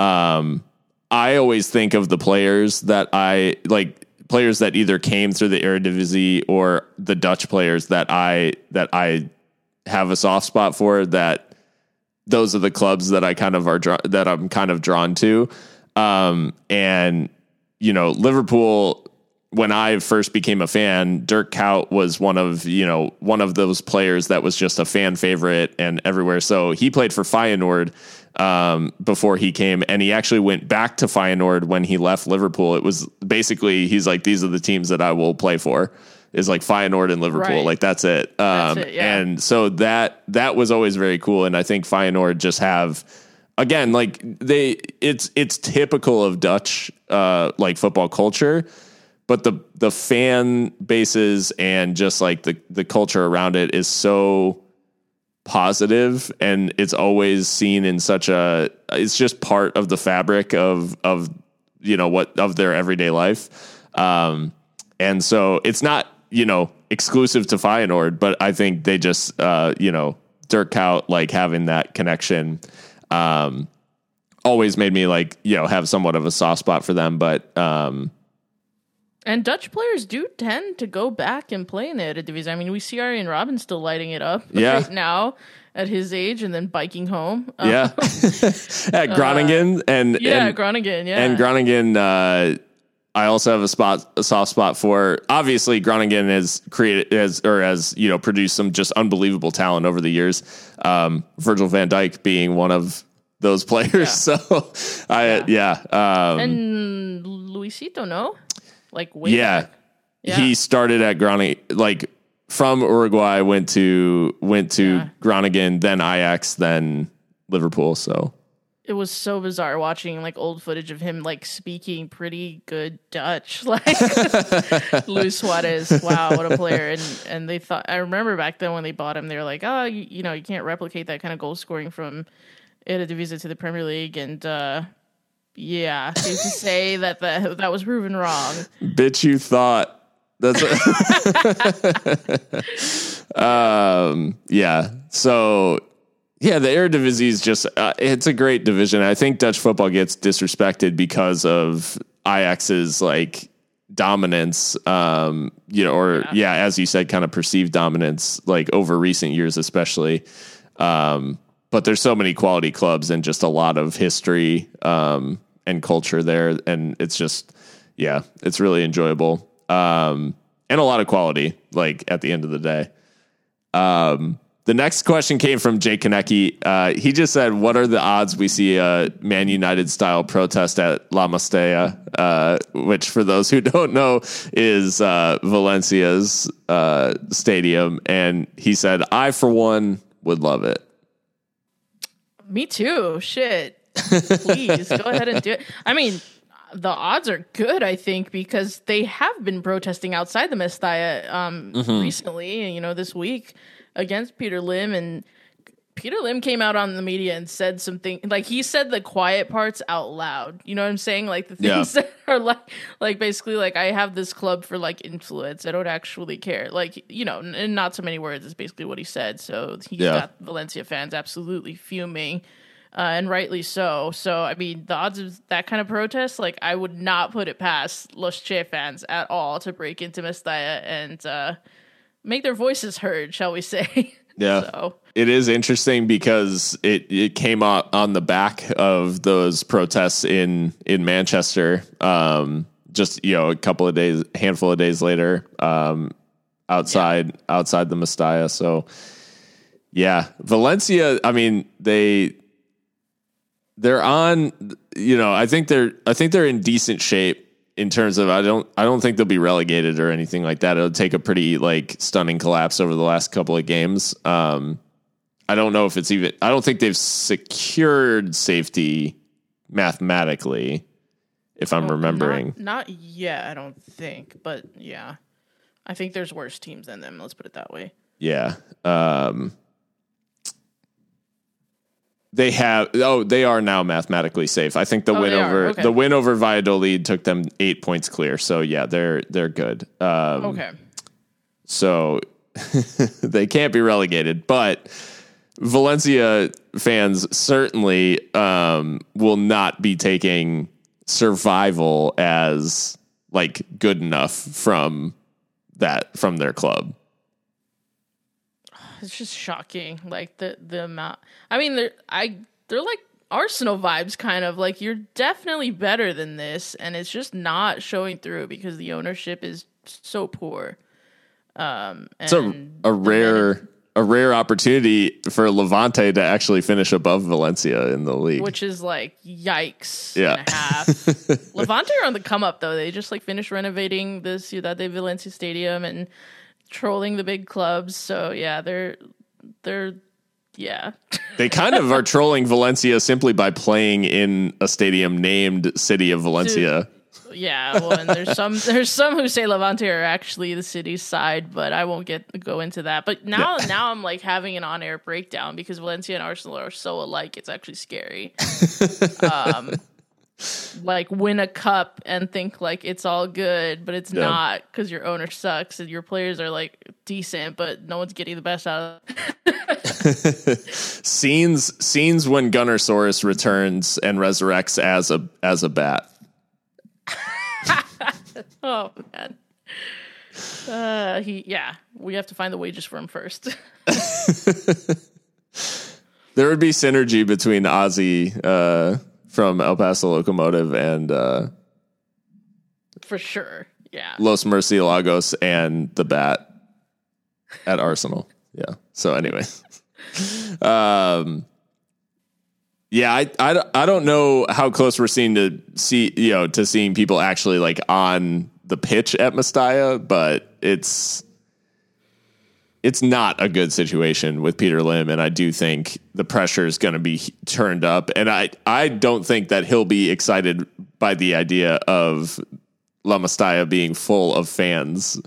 Um, I always think of the players that I like players that either came through the Eredivisie or the Dutch players that I that I have a soft spot for that those are the clubs that I kind of are that I'm kind of drawn to. Um, and you know, Liverpool. When I first became a fan, Dirk Kuyt was one of you know one of those players that was just a fan favorite and everywhere. So he played for Feyenoord um, before he came, and he actually went back to Feyenoord when he left Liverpool. It was basically he's like these are the teams that I will play for is like Feyenoord and Liverpool. Right. Like that's it. Um, that's it yeah. And so that that was always very cool. And I think Feyenoord just have again like they it's it's typical of Dutch uh, like football culture, but the the fan bases and just like the the culture around it is so positive and it's always seen in such a it's just part of the fabric of of you know what of their everyday life um and so it's not you know, exclusive to Feyenoord, but I think they just, uh, you know, Dirk Kuyt, like having that connection, um, always made me like, you know, have somewhat of a soft spot for them. But, um, And Dutch players do tend to go back and play in the Eredivisie. I mean, we see Arjen Robben still lighting it up Yeah. right now at his age and then biking home. Uh, Yeah, at Groningen and yeah, and, Groningen, yeah. and Groningen. Uh, I also have a spot, a soft spot for. Obviously, Groningen has created has or has you know produced some just unbelievable talent over the years. Um, Virgil Van Dijk being one of those players. So, I yeah, um, and Luisito, no? Like, way yeah. Yeah. He started at Groningen, like from Uruguay, went to went to Yeah. Groningen, then Ajax, then Liverpool. So it was so bizarre watching like old footage of him like speaking pretty good Dutch, like Luis Suarez. Wow, what a player! And and they thought I remember back then when they bought him, they were like, oh, you, you know, you can't replicate that kind of goal scoring from Eredivisie to the Premier League, and uh, yeah, to say that the, that was proven wrong. bitch, you thought that's. um. Yeah. So. Yeah, the Eredivisie is just, uh, it's a great division. I think Dutch football gets disrespected because of Ajax's like dominance, um, you know, or yeah. as you said, kind of perceived dominance, like over recent years, especially. Um, but there's so many quality clubs and just a lot of history um, and culture there, and it's just, yeah, it's really enjoyable um, and a lot of quality. Like at the end of the day. Um, the next question came from Jay Konecki. Uh, he just said, "What are the odds we see a Man United style protest at La Mestalla?" Uh, which, for those who don't know, is uh, Valencia's uh, stadium. And he said, "I, for one, would love it." Me too. Shit. Please go ahead and do it. I mean, the odds are good, I think, because they have been protesting outside the Mestalla um, recently, you know, this week against Peter Lim. And Peter Lim came out on the media and said something like he said the quiet parts out loud. You know what I'm saying? Like the Yeah. things that are like, like basically, like I have this club for like influence. I don't actually care. Like, you know, in not so many words is basically what he said. So he yeah. got Valencia fans absolutely fuming uh, and rightly so. So, I mean, the odds of that kind of protest, like, I would not put it past Los Che fans at all to break into Mestalla and uh, make their voices heard, shall we say? Yeah. so, It is interesting because it, it came out on the back of those protests in in Manchester. Um, just you know, a couple of days, handful of days later, um, outside outside the Mestalla. So, yeah, Valencia. I mean, they they're on. You know, I think they're I think they're in decent shape in terms of I don't I don't think they'll be relegated or anything like that. It'll take a pretty like stunning collapse over the last couple of games. Um, I don't know if it's even. I don't think they've secured safety mathematically. If I'm remembering, Not, not yet, I don't think. But yeah, I think there's worse teams than them. Let's put it that way. Yeah. Um, they have. Oh, they are now mathematically safe. I think the win over okay. the win over Valladolid took them eight points clear. So yeah, they're they're good. Um, Okay. So they can't be relegated, but Valencia fans certainly um, will not be taking survival as like good enough from that from their club. It's just shocking, like the the amount. I mean, they're I they're like Arsenal vibes, kind of like you're definitely better than this, and it's just not showing through because the ownership is so poor. Um, and It's a, a rare a rare opportunity for Levante to actually finish above Valencia in the league. which is like yikes Yeah. and a half. Levante are on the come up though. They just like finished renovating the Ciudad de Valencia stadium and trolling the big clubs. So yeah, they're they're yeah. they kind of are trolling Valencia simply by playing in a stadium named City of Valencia. Yeah, well, and there's some there's some who say Levante are actually the city's side, but I won't get go into that. But now now I'm like having an on air breakdown because Valencia and Arsenal are so alike. It's actually scary. um, like win a cup and think like it's all good, but it's Yeah. not because your owner sucks and your players are like decent, but no one's getting the best out of. It. Scenes scenes when Gunnersaurus returns and resurrects as a as a bat. Oh man. Uh, he yeah. We have to find the wages for him first. There would be synergy between Ozzy uh, from El Paso Locomotive and uh, for sure. Yeah. Los Murcielagos and the Bat at Arsenal. Yeah. So anyway, um, yeah, I, I, I don't know how close we're seeing to see you know to seeing people actually like on the pitch at Mestalla, but it's it's not a good situation with Peter Lim, and I do think the pressure is going to be turned up, and I I don't think that he'll be excited by the idea of La Mestalla being full of fans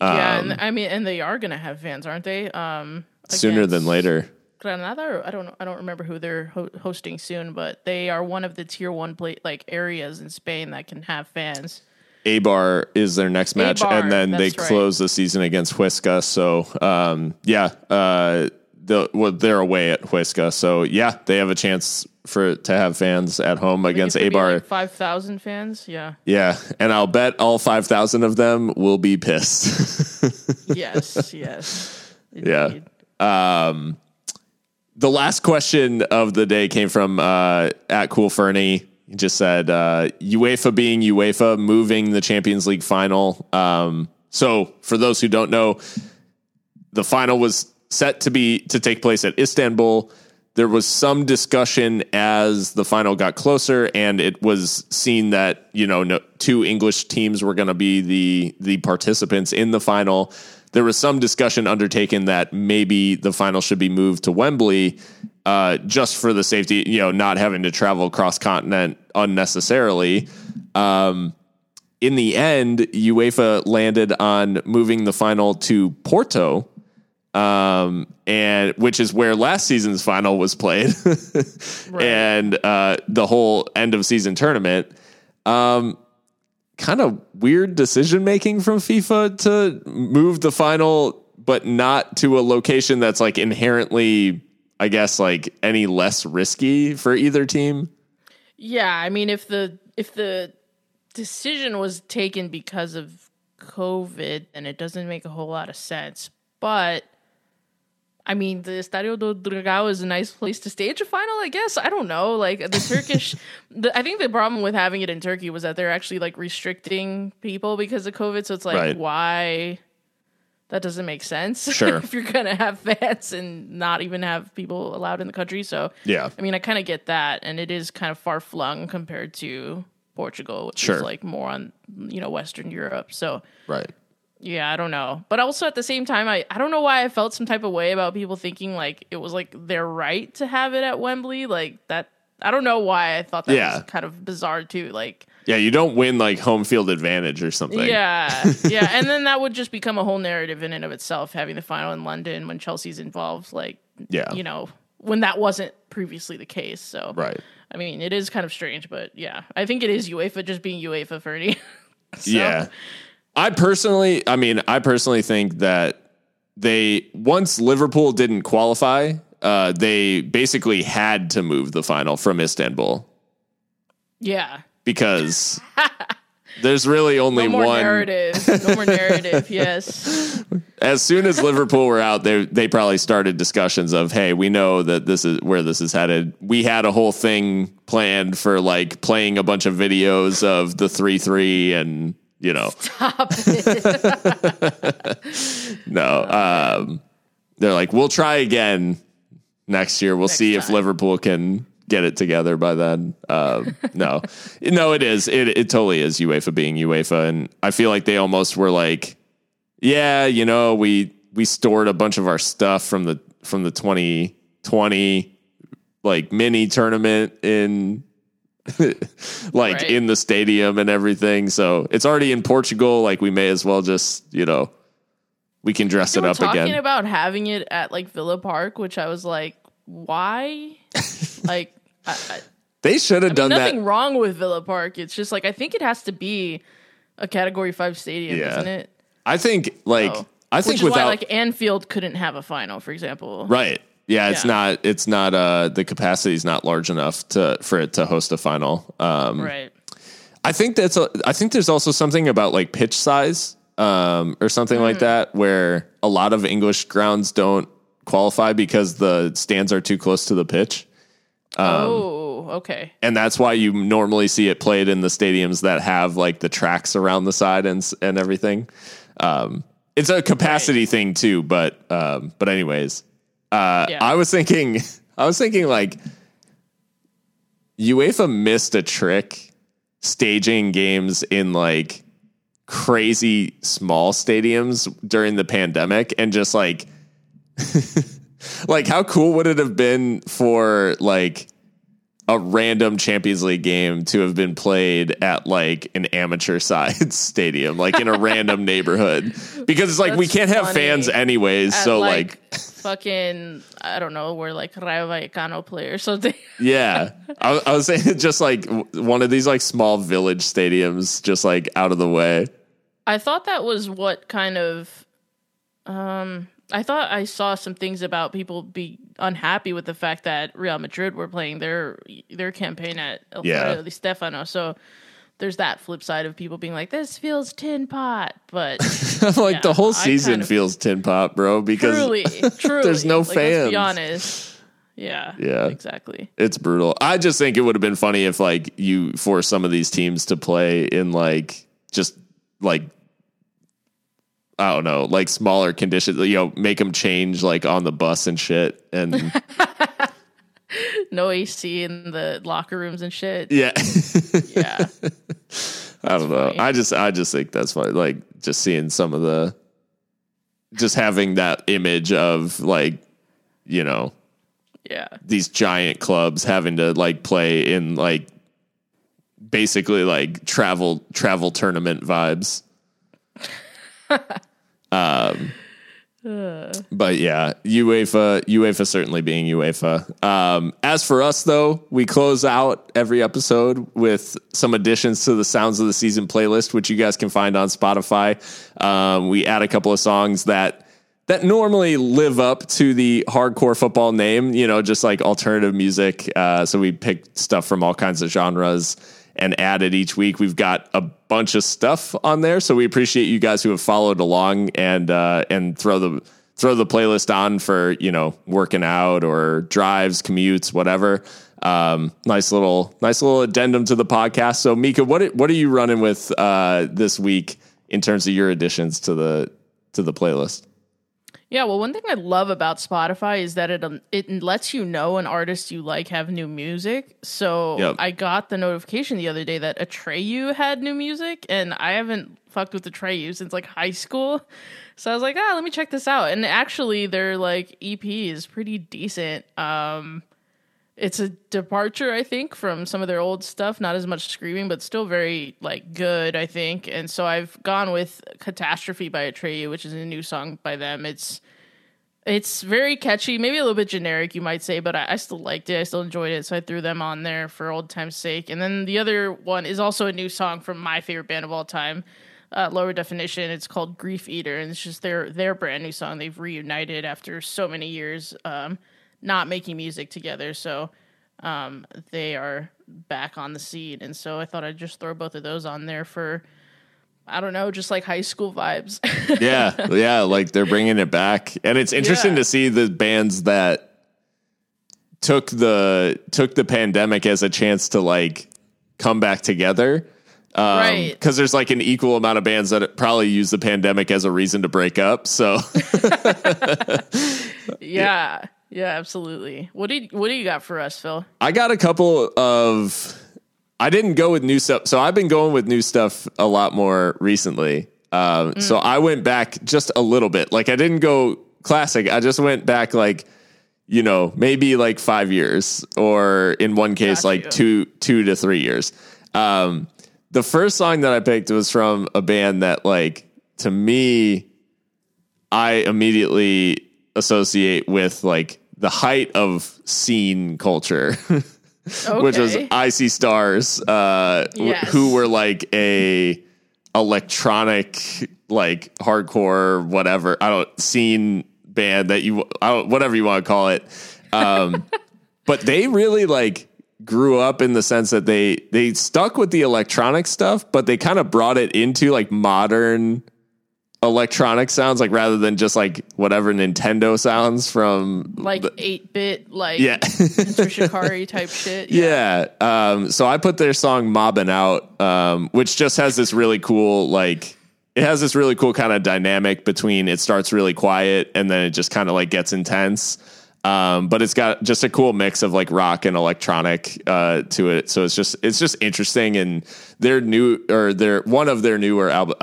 yeah, Um, and I mean, and they are going to have fans, aren't they? Um, sooner than later. Granada, or I don't. I don't remember who they're ho- hosting soon, but they are one of the tier one play like areas in Spain that can have fans. Eibar is their next match, Eibar, and then they right. close the season against Huesca. So, um, yeah, uh, the, well, they're away at Huesca. So, yeah, they have a chance for to have fans at home against Eibar. like five thousand fans. Yeah. yeah, and I'll bet all five thousand of them will be pissed. Yes. yes. Yeah. Indeed. the last question of the day came from uh, at Cool Fernie. He just said uh, UEFA being UEFA, moving the Champions League final. Um, so, for those who don't know, the final was set to be to take place at Istanbul. There was some discussion as the final got closer, and it was seen that you know no, two English teams were going to be the the participants in the final. There was some discussion undertaken that maybe the final should be moved to Wembley, uh, just for the safety, you know, not having to travel cross continent unnecessarily. Um, in the end, UEFA landed on moving the final to Porto, um, and which is where last season's final was played, and uh, the whole end of season tournament. Um, kind of weird decision making from FIFA to move the final, but not to a location that's like inherently, I guess, like any less risky for either team. Yeah, I mean, if the if the decision was taken because of COVID, then it doesn't make a whole lot of sense. But I mean, the Estadio do Dragao is a nice place to stage a final, I guess. I don't know. Like the Turkish, the, I think the problem with having it in Turkey was that they're actually like restricting people because of COVID. So it's like, Right. why? That doesn't make sense. Sure. if you're gonna have fans and not even have people allowed in the country, so Yeah. I mean, I kind of get that, and it is kind of far flung compared to Portugal, which Sure. is like more on you know Western Europe. So Right. yeah, I don't know, but also at the same time, I I don't know why I felt some type of way about people thinking like it was like their right to have it at Wembley, like that. I don't know why I thought that Yeah. was kind of bizarre too. Like, Yeah, you don't win like home field advantage or something. yeah, yeah, and then that would just become a whole narrative in and of itself, having the final in London when Chelsea's involved. Like, Yeah. you know, when that wasn't previously the case. So, Right. I mean, it is kind of strange, but yeah, I think it is UEFA just being UEFA, Fernie. So, Yeah. I personally, I mean, I personally think that they once Liverpool didn't qualify, uh, they basically had to move the final from Istanbul yeah. Because there's really only No more one. narrative. No more narrative. Yes. As soon as Liverpool were out, they they probably started discussions of, hey, we know that this is where this is headed. We had a whole thing planned for like playing a bunch of videos of the three three and you know Stop it. No. Um, they're like, we'll try again next year. We'll see if. Liverpool can get it together by then. Um, no, no, it is. It, it totally is UEFA being UEFA. And I feel like they almost were like, yeah, you know, we, we stored a bunch of our stuff from the, from the 2020 like mini tournament in like Right. in the stadium and everything. So it's already in Portugal. Like we may as well just, you know, we can dress They it up talking again. about having it at like Villa Park, which I was like, why? like, I, I, they should have done that. There's nothing that. wrong with Villa Park. It's just like I think it has to be a Category Five stadium, Yeah. isn't it? I think like Oh. I think without why like Anfield couldn't have a final, for example. right. Yeah, it's Yeah. not it's not uh the capacity is not large enough to for it to host a final. Um Right. I think that's a, I think there's also something about like pitch size um, or something like that where a lot of English grounds don't qualify because the stands are too close to the pitch. Oh, okay. and that's why you normally see it played in the stadiums that have like the tracks around the side and and everything. Um, it's a capacity thing too, but um, but anyways, uh, Yeah. I was thinking, I was thinking like UEFA missed a trick staging games in like crazy small stadiums during the pandemic and just like like how cool would it have been for like a random Champions League game to have been played at like an amateur side stadium, like in a random neighborhood, because it's like we can't have fans anyways. At, so like, fucking, I don't know, we're like Rayo Vallecano play or something. yeah, I, I was saying just like one of these like small village stadiums, just like out of the way. I thought that was what kind of um I thought I saw some things about people be unhappy with the fact that Real Madrid were playing their their campaign at El Yeah. Di Stefano. So there's that flip side of people being like, "This feels tin pot," but like Yeah, the whole season kind of- feels tin pot, bro, because truly, truly, there's no like, Let's fans. be honest. Yeah. Yeah. Exactly. it's brutal. I just think it would have been funny if like you force some of these teams to play in like just like I don't know, like smaller conditions. You know, make them change like on the bus and shit. And No AC in the locker rooms and shit. yeah, Yeah. I don't know. funny. I just I just think that's funny. Like just seeing some of the just having that image of like you know Yeah. these giant clubs having to like play in like basically like travel travel tournament vibes. um but yeah, UEFA UEFA certainly being UEFA. Um as for us though, we close out every episode with some additions to the Sounds of the Season playlist which you guys can find on Spotify. Um we add a couple of songs that that normally live up to the hardcore football name, you know, just like alternative music. Uh, so we pick stuff from all kinds of genres and added each week. We've got a bunch of stuff on there, so we appreciate you guys who have followed along and uh, and throw the throw the playlist on for you know working out or drives, commutes, whatever. Um, nice little nice little addendum to the podcast. So Mika, what what are you running with uh, this week in terms of your additions to the to the playlist? Yeah, well, one thing I love about Spotify is that it um, it lets you know an artist you like have new music. So Yep. I got the notification the other day that Atreyu had new music, and I haven't fucked with Atreyu since like high school. So I was like, ah, let me check this out. And actually, their like EP is pretty decent. Um, it's a departure, I think, from some of their old stuff. Not as much screaming, but still very like good, I think. And so I've gone with "Catastrophe" by Atreyu, which is a new song by them. It's it's very catchy, maybe a little bit generic, you might say, but I, I still liked it. I still enjoyed it, so I threw them on there for old time's sake. And then the other one is also a new song from my favorite band of all time, uh, Lower Definition. It's called Grief Eater, and it's just their their brand new song. They've reunited after so many years um, not making music together, so um, they are back on the scene. And so I thought I'd just throw both of those on there for. I don't know, just like high school vibes. yeah, yeah, like they're bringing it back, and it's interesting Yeah. to see the bands that took the took the pandemic as a chance to like come back together. Um, Right. Because there's like an equal amount of bands that probably use the pandemic as a reason to break up. So Yeah, yeah, absolutely. What did what do you got for us, Phil? I got a couple of. I didn't go with new stuff, so I've been going with new stuff a lot more recently. Um, So I went back just a little bit. Like I didn't go classic. I just went back like you know maybe like five years, or in one case Got like two two to three years. Um, the first song that I picked was from a band that like to me I immediately associate with like the height of scene culture. which was I See Stars, uh, w- who were like a electronic, like hardcore, whatever. I don't scene band that you, I don't, whatever you want to call it. Um, but they really like grew up in the sense that they they stuck with the electronic stuff, but they kind of brought it into like modern electronic sounds, like rather than just like whatever Nintendo sounds from like eight bit, like yeah, Shikari type shit. Yeah. yeah. Um, so I put their song "Mobbing Out," um, which just has this really cool like it has this really cool kind of dynamic between it starts really quiet and then it just kind of like gets intense. Um, but it's got just a cool mix of like rock and electronic uh, to it. So it's just it's just interesting. And their new or their one of their newer album.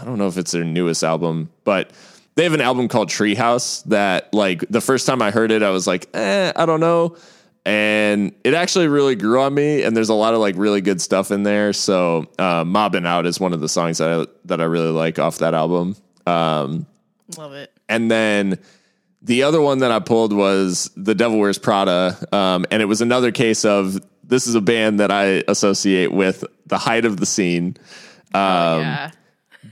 I don't know if it's their newest album, but they have an album called Treehouse that like the first time I heard it, I was like, eh, I don't know. And it actually really grew on me, and there's a lot of like really good stuff in there. So, uh, "Mobbing Out" is one of the songs that I, that I really like off that album. Um, Love it. And then the other one that I pulled was "The Devil Wears Prada," um, and it was another case of this is a band that I associate with the height of the scene. Um, oh, yeah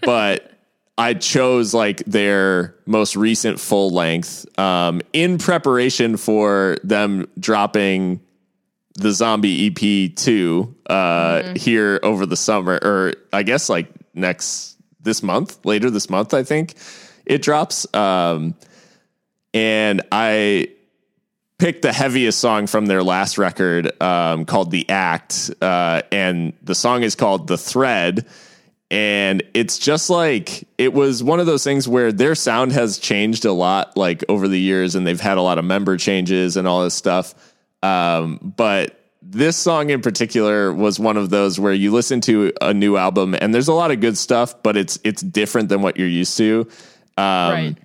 but I chose like their most recent full length um, in preparation for them dropping the zombie EP two uh, mm-hmm. here over the summer, or I guess like next this month, later this month, I think it drops. Um, and I picked the heaviest song from their last record um, called The Act, uh, and the song is called The Thread and it's just like it was one of those things where their sound has changed a lot like over the years and they've had a lot of member changes and all this stuff. Um, but this song in particular was one of those where you listen to a new album and there's a lot of good stuff but it's it's different than what you're used to. Um, right.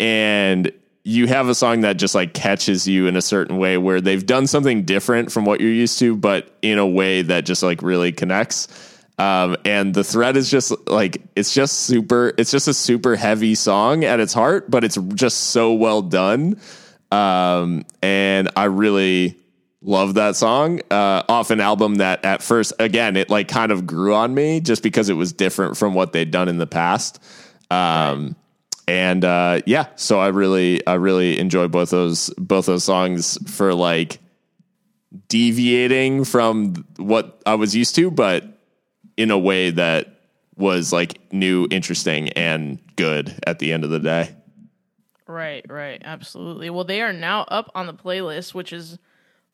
and you have a song that just like catches you in a certain way where they've done something different from what you're used to but in a way that just like really connects um, and the thread is just like it's just super. It's just a super heavy song at its heart, but it's just so well done. Um, and I really love that song uh, off an album that at first, again, it like kind of grew on me just because it was different from what they'd done in the past. Um, and uh, yeah, so I really, I really enjoy both those both those songs for like deviating from what I was used to, but in a way that was like new, interesting, and good at the end of the day. Right, right, absolutely. Well, they are now up on the playlist, which is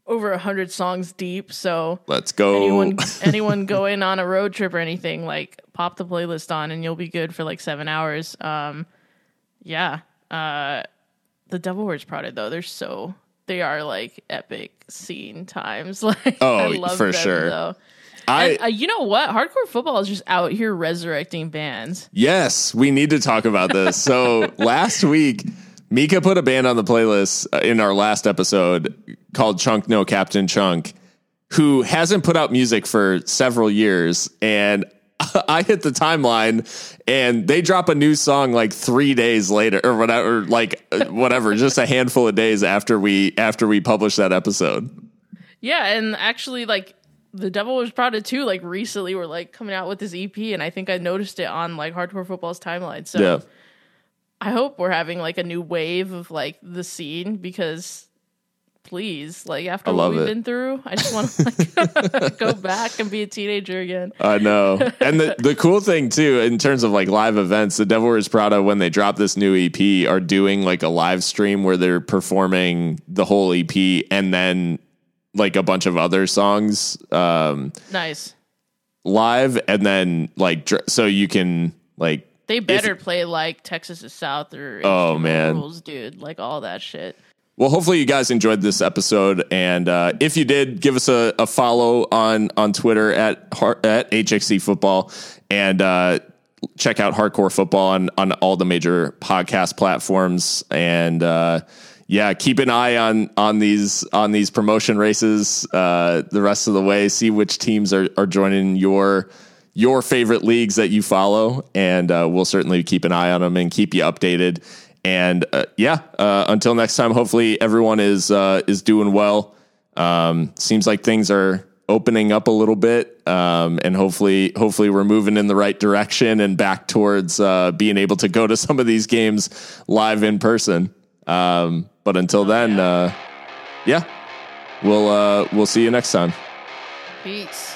over a hundred songs deep. So let's go. Anyone, anyone going on a road trip or anything, like pop the playlist on, and you'll be good for like seven hours. Um, yeah. Uh, the Devil Wears Prada though, they're so they are like epic scene times. Like, oh, I love for them, sure. Though. I, and, uh, you know what? Hardcore football is just out here resurrecting bands. Yes, we need to talk about this. so last week, Mika put a band on the playlist uh, in our last episode called Chunk No Captain Chunk, who hasn't put out music for several years, and I hit the timeline and they drop a new song like three days later or whatever, like uh, whatever, just a handful of days after we after we published that episode. Yeah, and actually, like the Devil Wears Prada too, like recently were like coming out with this EP, and I think I noticed it on like Hardcore Football's timeline. So yeah. I hope we're having like a new wave of like the scene because please, like after what we've it. been through, I just want to like go back and be a teenager again. I know. And the the cool thing too, in terms of like live events, the Devil Wears Prada when they drop this new EP are doing like a live stream where they're performing the whole EP and then like a bunch of other songs um nice. live and then like dr- so you can like they better if, play like Texas is South or oh man. rules, dude like all that shit. Well hopefully you guys enjoyed this episode and uh, if you did give us a, a follow on on twitter at at hxc football and uh, check out hardcore football on on all the major podcast platforms and uh, yeah, keep an eye on on these on these promotion races uh, the rest of the way. See which teams are are joining your your favorite leagues that you follow, and uh, we'll certainly keep an eye on them and keep you updated. And uh, yeah, uh, until next time, hopefully everyone is uh, is doing well. Um, seems like things are opening up a little bit, um, and hopefully, hopefully we're moving in the right direction and back towards uh, being able to go to some of these games live in person. Um, but until then, uh, yeah, we'll uh, we'll see you next time. Peace.